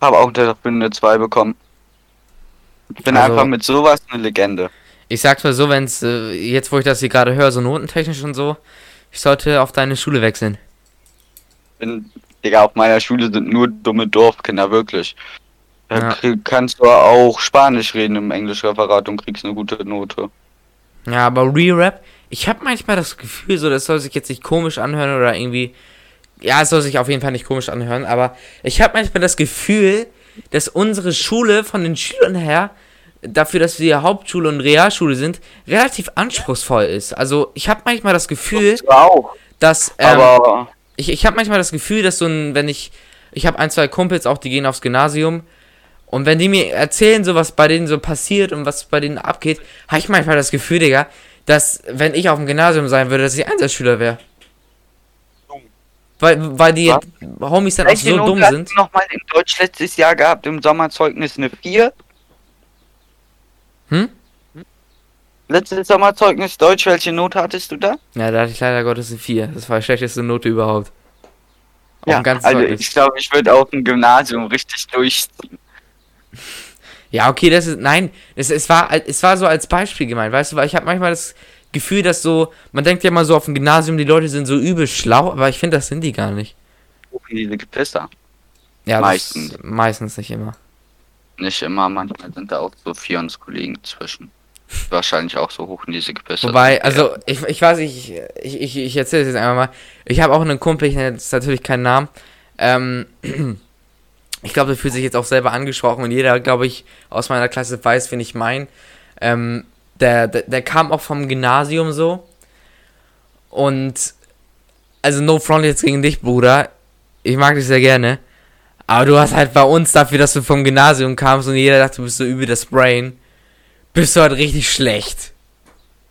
Hab auch dafür eine 2 bekommen. Ich bin Also- einfach mit sowas eine Legende. Ich sag's mal so, wenn es, äh, jetzt wo ich das hier gerade höre, so notentechnisch und so, Ich sollte auf deine Schule wechseln. Bin, Digga, auf meiner Schule sind nur dumme Dorfkinder, wirklich. Da Ja. krieg, kannst du auch Spanisch reden im Englischreferat und kriegst eine gute Note. Ja, aber Re-Rap, ich habe manchmal das Gefühl, so, das soll sich jetzt nicht komisch anhören oder irgendwie. Ja, es soll sich auf jeden Fall nicht komisch anhören, aber ich habe manchmal das Gefühl, dass unsere Schule von den Schülern her, dafür, dass wir Hauptschule und Realschule sind, relativ anspruchsvoll ist. Also, ich habe manchmal das Gefühl, dass. Ähm, Aber ich, ich habe manchmal das Gefühl, dass so ein, wenn ich, ich habe ein, zwei Kumpels auch, die gehen aufs Gymnasium und wenn die mir erzählen, so was bei denen so passiert und was bei denen abgeht, habe ich manchmal das Gefühl, Digga, dass wenn ich auf dem Gymnasium sein würde, dass ich Einsatzschüler wäre. Weil, weil die Was? Homies dann auch so dumm sind. nochmal in Deutsch letztes Jahr gehabt im Sommerzeugnis eine 4? Hm? Letztes Sommerzeugnis Deutsch, welche Note hattest du da? Ja, da hatte ich leider Gottes eine 4. Das war die schlechteste Note überhaupt. Auf Ja, also Zeugnis. ich glaube, ich würde auf dem Gymnasium richtig durchziehen. Ja, okay, das ist. Nein, es, es, war, es war so als Beispiel gemeint, weißt du, weil ich habe manchmal das Gefühl, dass so. Man denkt ja immer so auf dem Gymnasium, die Leute sind so übel schlau, aber ich finde, das sind die gar nicht. Diese Gepisser. Ja, Meistens. Meistens nicht immer. Nicht immer, manchmal sind da auch so vier uns Kollegen zwischen. Wahrscheinlich auch so hoch in diese Gepisser. Wobei, also, ich, ich weiß nicht, ich, ich, ich erzähle es jetzt einfach mal. Ich habe auch einen Kumpel, ich nenne jetzt natürlich keinen Namen. Ähm, ich glaube, der fühlt sich jetzt auch selber angesprochen und jeder, glaube ich, aus meiner Klasse weiß, wen ich meine. Ähm, der, der, der kam auch vom Gymnasium so. Und, also, no front jetzt gegen dich, Bruder. Ich mag dich sehr gerne. Aber du hast halt bei uns dafür, dass du vom Gymnasium kamst und jeder dachte, du bist so übel das Brain. Bist du halt richtig schlecht.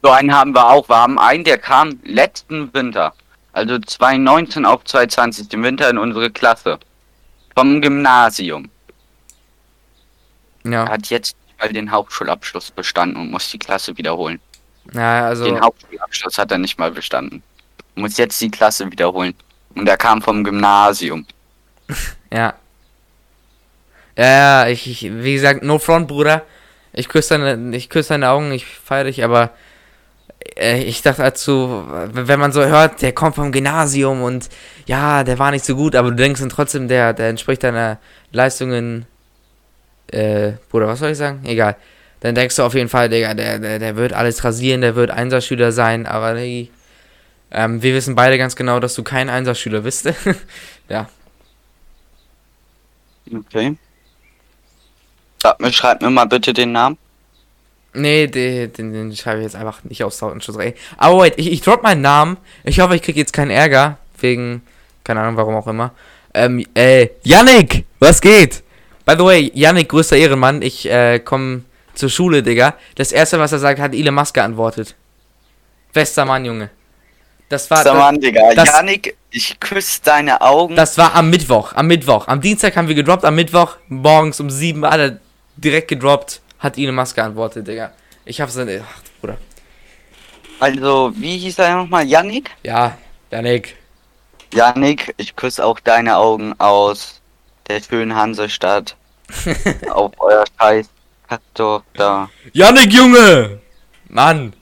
So einen haben wir auch. Wir haben einen, der kam letzten Winter. Also 2019 auf 2020, im Winter in unsere Klasse. Vom Gymnasium. Ja. Er hat jetzt mal den Hauptschulabschluss bestanden und muss die Klasse wiederholen. Ja, also. Den Hauptschulabschluss hat er nicht mal bestanden. Muss jetzt die Klasse wiederholen. Und er kam vom Gymnasium. Ja. Ja, ich, ich, wie gesagt, no front, Bruder. Ich küsse deine, ich deine Augen, ich feiere dich, aber äh, ich dachte dazu, wenn man so hört, der kommt vom Gymnasium und ja, der war nicht so gut, aber du denkst dann trotzdem, der, der entspricht deiner Leistungen, äh, Bruder, was soll ich sagen? Egal. Dann denkst du auf jeden Fall, Digga, der, der, der wird alles rasieren, der wird Einsatzschüler sein, aber nee, ähm, wir wissen beide ganz genau, dass du kein Einsatzschüler bist. ja. Okay. Mir, schreib mir mal bitte den Namen. Nee, den, den, den schreibe ich jetzt einfach nicht aus Datenschutzrecht. Aber wait, ich, ich drop meinen Namen. Ich hoffe, ich krieg jetzt keinen Ärger. Wegen, keine Ahnung, warum auch immer. Ähm, äh, Yannick! Was geht? By the way, Yannick, größter Ehrenmann. Ich, äh, komm zur Schule, Digga. Das erste, was er sagt, hat Elon Musk geantwortet. Bester Mann, Junge. Das war, das, mal, Digga. das- Janik, ich küsse deine Augen. das war am Mittwoch. Am Mittwoch. Am Dienstag haben wir gedroppt. Am Mittwoch, morgens um sieben, alle direkt gedroppt. Hat Elon Musk geantwortet, Digga. Ich hab's dann, ach, Bruder. also, wie hieß er nochmal? Janik? Ja, Yannick. Janik, ich küsse auch deine Augen aus der schönen Hansestadt. auf euer scheiß Kaktor da. Yannick, Junge! Mann!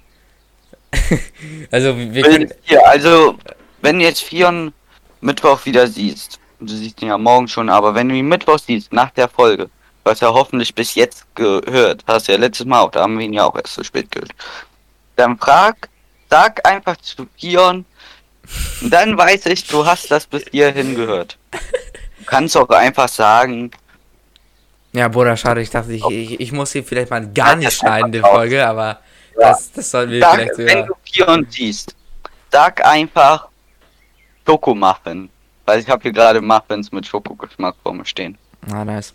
also, wir können. Hier, also, wenn du jetzt Fion Mittwoch wieder siehst, du siehst ihn ja morgen schon, aber wenn du ihn Mittwoch siehst, nach der Folge, was ja hoffentlich bis jetzt gehört, hast du ja letztes Mal auch, da haben wir ihn ja auch erst so spät gehört, dann frag, sag einfach zu Fion, dann weiß ich, du hast das bis hierhin gehört. Du kannst auch einfach sagen, Ja, Bruder, schade, ich dachte, ich, ich, ich muss hier vielleicht mal gar nicht schneiden, die. Folge, aber Ja. das, das sollten wir sag, vielleicht wenn sogar. du Fion siehst, sag einfach Schokomuffin. Weil ich habe hier gerade Muffins mit Schokogeschmack vor mir stehen. Ah, nice.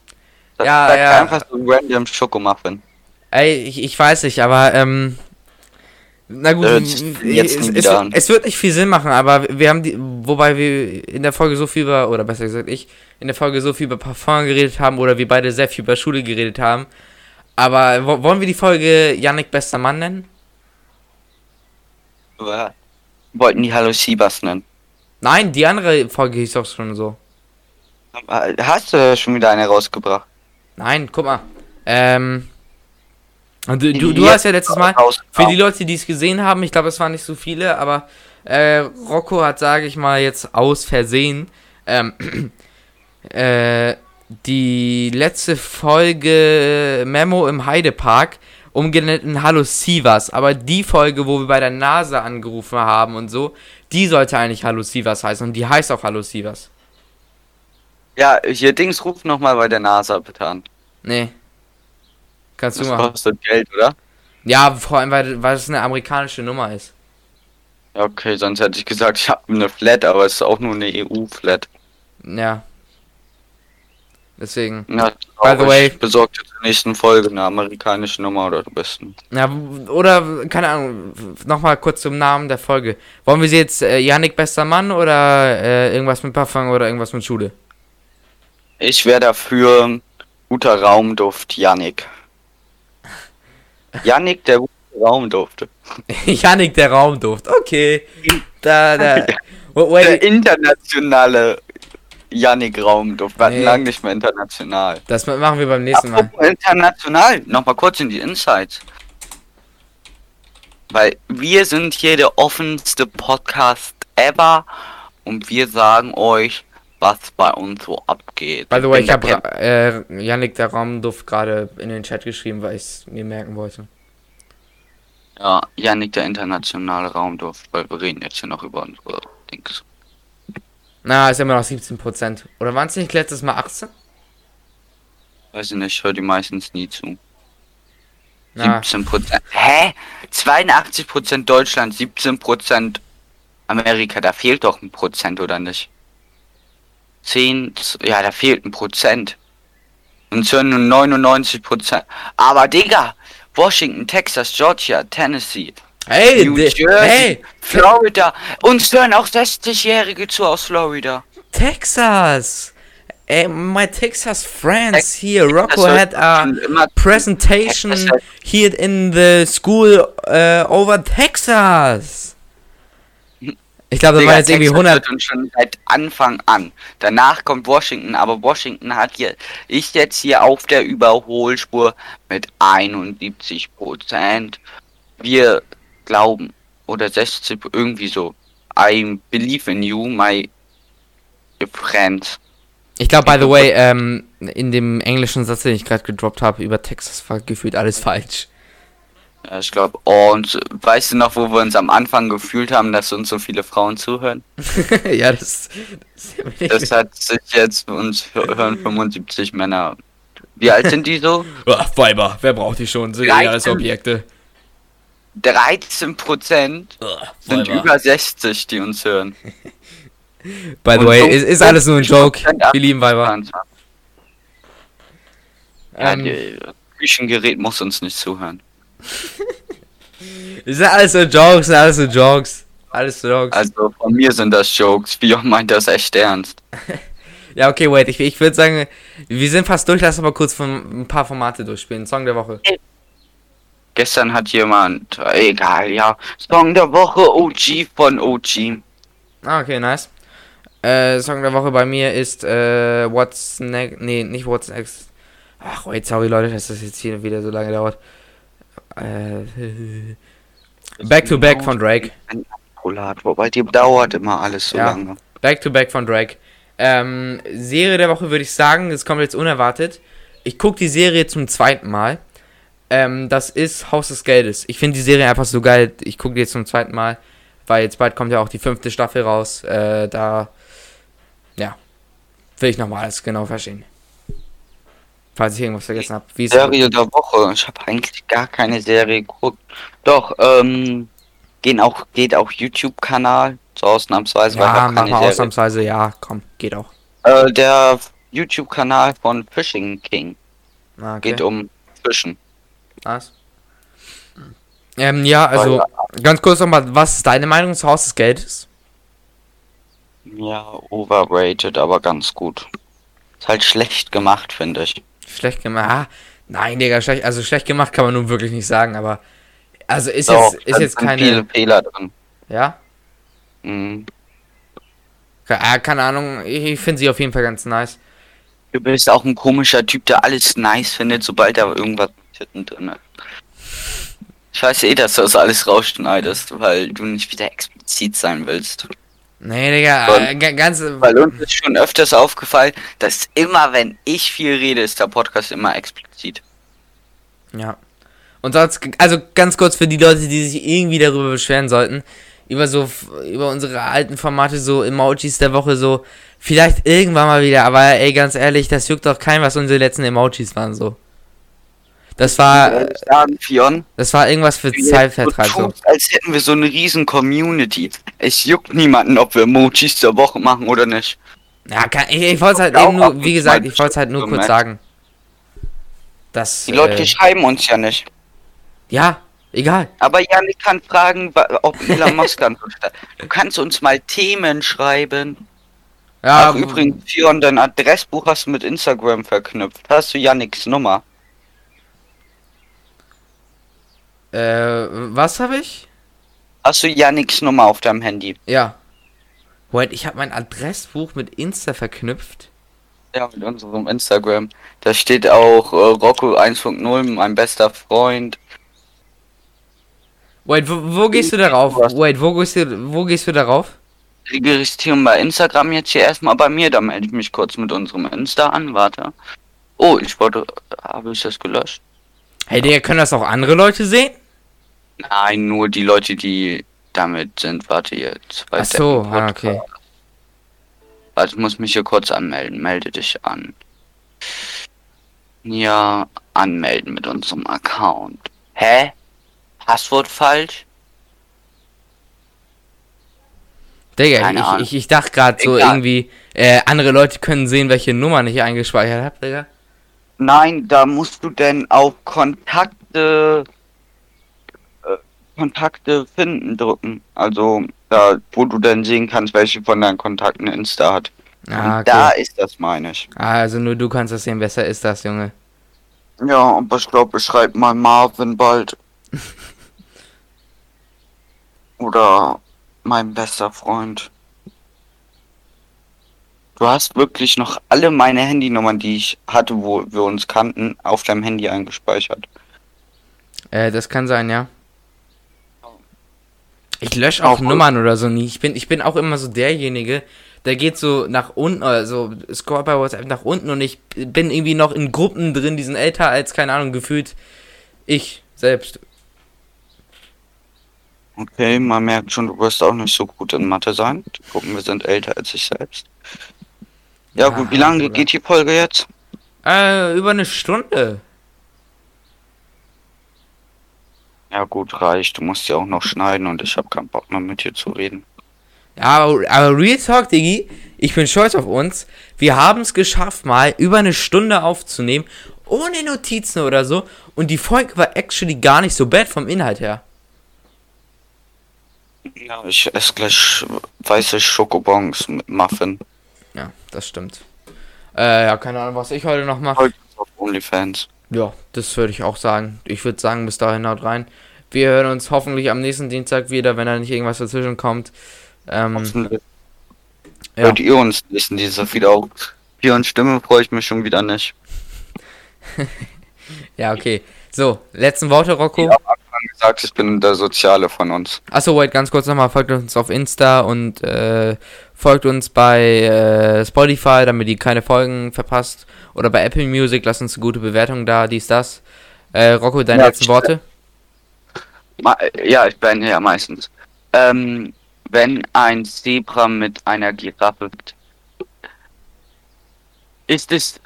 Das Ja, sagt ja. einfach so ein random Schokomuffin. Ey, ich, ich weiß nicht, aber, ähm. Na gut, sich jetzt es, es, es wird nicht viel Sinn machen, aber wir haben die, wobei wir in der Folge so viel über, oder besser gesagt ich, in der Folge so viel über Parfum geredet haben oder wir beide sehr viel über Schule geredet haben. Aber wo- wollen wir die Folge Yannick bester Mann nennen? Wir wollten die Hallo Siebers nennen. Nein, die andere Folge hieß doch schon so. Hast du schon wieder eine rausgebracht? Nein, guck mal. Ähm. und Du, du, du hast ja letztes Mal, für die Leute, die es gesehen haben, ich glaube, es waren nicht so viele, aber Äh, Rocco hat, sage ich mal, jetzt aus Versehen ähm, äh, die letzte Folge Memo im Heidepark umgenannt in Hallo Sivas. Aber die Folge, wo wir bei der NASA angerufen haben und so, die sollte eigentlich Hallo Sivas heißen. Und die heißt auch Hallo Sivas. Ja, hier Dings ruft nochmal bei der NASA bitte an. Nee. Kannst Das du machen. kostet Geld, oder? Ja, vor allem, weil, weil es eine amerikanische Nummer ist. Ja, okay, sonst hätte ich gesagt, ich habe eine Flat, aber es ist auch nur eine EU-Flat. Ja. Deswegen. Ja, By the way- ich besorge dir zur nächsten Folge eine amerikanische Nummer oder du bist ein Ja, oder, keine Ahnung, nochmal kurz zum Namen der Folge. Wollen wir sie jetzt äh, Yannick bester Mann oder äh, irgendwas mit Parfum oder irgendwas mit Schule? Ich wäre dafür guter Raumduft, Yannick. Yannick, der gute Raumduft. Yannick der Raumduft, okay. Da, da. Der internationale Yannick Raumduft. Wir hatten Nee. lange nicht mehr international. das machen wir beim nächsten Mal. Apropos international, nochmal kurz in die Insights. Weil wir sind hier der offenste Podcast ever und wir sagen euch, was bei uns so abgeht. By the way, ich habe äh, Yannick der Raumduft gerade in den Chat geschrieben, weil ich es mir merken wollte. Ja, Yannick, der internationale Raumduft, weil wir reden jetzt hier noch über unsere Dings. Na, ist immer noch 17%. Oder waren es nicht letztes Mal 18? Weiß ich nicht, ich höre die meistens nie zu. Na, 17 Prozent. Hä? 82 Prozent Deutschland, 17 Prozent Amerika. Da fehlt doch ein Prozent, oder nicht? 10, z- ja, da fehlt ein Prozent. Und es hören nur 99 Prozent. Aber Digga, Washington, Texas, Georgia, Tennessee, hey, New Jersey, hey, Florida. Uns hören auch 60-Jährige zu aus Florida. Texas! Ey, my Texas friends here. Rocco had a presentation here in the school uh, over Texas. Ich glaube, das war jetzt irgendwie Texas 100. hört uns schon seit Anfang an. Danach kommt Washington, aber Washington hat hier, ist jetzt hier auf der Überholspur mit 71 Prozent. Wir glauben, oder 60, irgendwie so. I believe in you, my friend. Ich glaube, by the way, ähm, in dem englischen Satz, den ich gerade gedroppt habe, über Texas war gefühlt alles falsch. Ja, ich glaube, oh, und weißt du noch, wo wir uns am Anfang gefühlt haben, dass uns so viele Frauen zuhören? ja, das. das Das hat sich jetzt, uns hören 75 Männer. Wie alt sind die so? Ach, Weiber, wer braucht die schon? Sind eh 13. alles Objekte. 13 Prozent sind über 60, die uns hören. By the Und way, so ist, ist alles nur ein 50% Joke. Wir lieben Weiber. 22. Ja, Ähm, die Küchengerät muss uns nicht zuhören. ist alles so Jokes, sind alles so Jokes. Alles so Jokes. Also von mir sind das Jokes. Björn meint das echt ernst. Ja, okay, wait, ich, ich würde sagen, wir sind fast durch, lass uns mal kurz von, ein paar Formate durchspielen. Song der Woche. Gestern hat jemand, egal, ja, Song der Woche OG von OG. Ah, okay, nice. Äh, Song der Woche bei mir ist, äh, What's Next, nee, nicht What's Next. Ach, wait, sorry Leute, dass das jetzt hier wieder so lange dauert. Äh, Back to Back von Drake. Wobei die dauert immer alles so Ja. lange. Back to Back von Drake. Ähm, Serie der Woche würde ich sagen, das kommt jetzt unerwartet. Ich gucke die Serie zum zweiten Mal. Ähm, das ist Haus des Geldes. Ich finde die Serie einfach so geil. Ich gucke die jetzt zum zweiten Mal, weil jetzt bald kommt ja auch die fünfte Staffel raus. Äh, da, ja, will ich nochmal alles genau verstehen. Falls ich irgendwas vergessen habe. Wie Serie der Woche. Ich habe eigentlich gar keine Serie geguckt. Doch, ähm, gehen auch, geht auch YouTube-Kanal. So ausnahmsweise, weil ich Ja, mal Serie. ausnahmsweise. Ja, komm, geht auch. Äh, der YouTube-Kanal von Fishing King Ah, okay. geht um Fischen. Nice. Ähm, ja, also, ganz kurz nochmal, was ist deine Meinung zu Haus des Geldes? Ja, overrated, aber ganz gut. Ist halt schlecht gemacht, finde ich. Schlecht gemacht. Ah, nein, Digga, schlecht, also schlecht gemacht kann man nun wirklich nicht sagen, aber. Also ist Doch, jetzt, ist jetzt keine. viele Fehler drin. Ja? Mhm. Ah, keine Ahnung, ich, finde sie auf jeden Fall ganz nice. Du bist auch ein komischer Typ, der alles nice findet, sobald da irgendwas drin ist. Ich weiß eh, dass du das alles rausschneidest, weil du nicht wieder explizit sein willst. Nee, Digga, Und- äh, ga- ganz. Weil uns ist schon öfters aufgefallen, dass immer, wenn ich viel rede, ist der Podcast immer explizit. Ja. Und sonst, also ganz kurz für die Leute, die sich irgendwie darüber beschweren sollten, über so, über unsere alten Formate, so Emojis der Woche, so, vielleicht irgendwann mal wieder, aber ey, ganz ehrlich, das juckt doch kein, was unsere letzten Emojis waren, so. Das war, sagen, Fion? das war irgendwas für Zeitvertreib, so. als hätten wir so eine riesen Community. Es juckt niemanden, ob wir Emojis der Woche machen oder nicht. Ja, kann, ich, ich wollte halt Auch eben nur, wie gesagt, ich wollte es halt nur kurz sagen. Das, Die Leute äh, schreiben uns ja nicht. ja, egal. Aber Janik kann fragen, ob Elon Musk antwortet. Du kannst uns mal Themen schreiben. Ja, Ach, übrigens, Fion, dein Adressbuch hast du mit Instagram verknüpft. Hast du Janiks Nummer? Äh, was habe ich? Hast du Janiks Nummer auf deinem Handy? Ja. Moment, ich habe mein Adressbuch mit Insta verknüpft. Ja, mit unserem Instagram. Da steht auch äh, Rocco 1.0, mein bester Freund. Wait, wo, wo gehst du darauf? Wait, wo gehst du, wo gehst du darauf? Registrieren bei Instagram jetzt hier erstmal bei mir. Da melde ich mich kurz mit unserem Insta an. Warte. Oh, ich wollte. Habe ich das gelöscht? Hey, Digga, können das auch andere Leute sehen? Nein, nur die Leute, die damit sind. Warte jetzt. weil Ach so, ah, okay. Warte, ich muss mich hier kurz anmelden. Melde dich an. Ja, anmelden mit unserem Account. Hä? Passwort falsch? Digga, Keine ich, Ahnung. ich, ich dachte gerade so irgendwie, äh, andere Leute können sehen, welche Nummer ich eingespeichert habe, Digga. Nein, da musst du denn auf Kontakte Kontakte finden drücken. Also da, wo du dann sehen kannst, welche von deinen Kontakten Insta hat. Ah, Und da okay. ist das, meine ich. Ah, also nur du kannst das sehen, besser ist das, Junge. Ja, aber ich glaube, ich schreibe mal Marvin bald. Oder mein bester Freund. Du hast wirklich noch alle meine Handynummern, die ich hatte, wo wir uns kannten, auf deinem Handy eingespeichert. Äh, das kann sein, ja. Ich lösche auch Auch. Nummern oder so nie. Ich bin, ich bin auch immer so derjenige, der geht so nach unten, also scrollt bei WhatsApp nach unten und ich bin irgendwie noch in Gruppen drin, die sind älter als, keine Ahnung, gefühlt ich selbst. Okay, man merkt schon, du wirst auch nicht so gut in Mathe sein. Die Gucken, wir sind älter als ich selbst. Ja, Ja, gut, wie lange geht die Folge jetzt? Äh, über eine Stunde. Ja gut, reicht. Du musst ja auch noch schneiden und ich habe keinen Bock mehr mit dir zu reden. Ja, aber, aber Real Talk, Diggi, ich bin stolz auf uns. Wir haben es geschafft, mal über eine Stunde aufzunehmen, ohne Notizen oder so. Und die Folge war actually gar nicht so bad vom Inhalt her. Ja, ich esse gleich weiße Schokobons mit Muffin. Ja, das stimmt. Äh, ja, keine Ahnung, was ich heute noch mache. OnlyFans. Ja, das würde ich auch sagen. Ich würde sagen, bis dahin haut rein. Wir hören uns hoffentlich am nächsten Dienstag wieder, wenn da nicht irgendwas dazwischen kommt. Ähm, Hoffentlich ja. Hört ihr uns nächsten Dienstag wieder auf? Hier und Stimme freue ich mich schon wieder nicht. ja, okay. So, letzten Worte, Rocco. Ich habe am Anfang gesagt, ich bin der Soziale von uns. Achso, wait, ganz kurz nochmal, folgt uns auf Insta und äh, folgt uns bei äh, Spotify, damit ihr keine Folgen verpasst. Oder bei Apple Music, lasst uns eine gute Bewertung da, dies, das. Äh, Rocco, deine Ja, letzten Worte? Ja, ich bin ja meistens. Ähm, wenn ein Zebra mit einer Giraffe ist es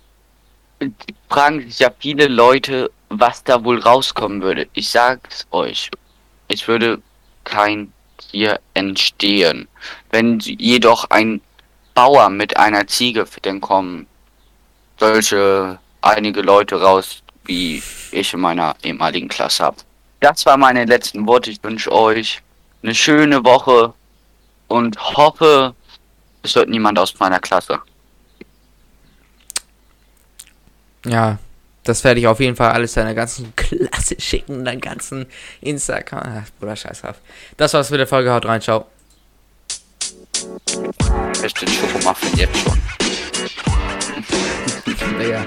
fragen sich ja viele Leute, was da wohl rauskommen würde. Ich sag's euch, es würde kein Tier entstehen. Wenn jedoch ein Bauer mit einer Ziege, dann kommen solche einige Leute raus, wie ich in meiner ehemaligen Klasse habe. Das waren meine letzten Worte. Ich wünsche euch eine schöne Woche und hoffe, es hört niemand aus meiner Klasse. Ja, das werde ich auf jeden Fall alles deiner ganzen Klasse schicken, deinen ganzen Instagram. Bruder, scheißhaft. Das war's mit der Folge. Haut rein, ciao. Ich den Schokomuffin jetzt schon. Digga.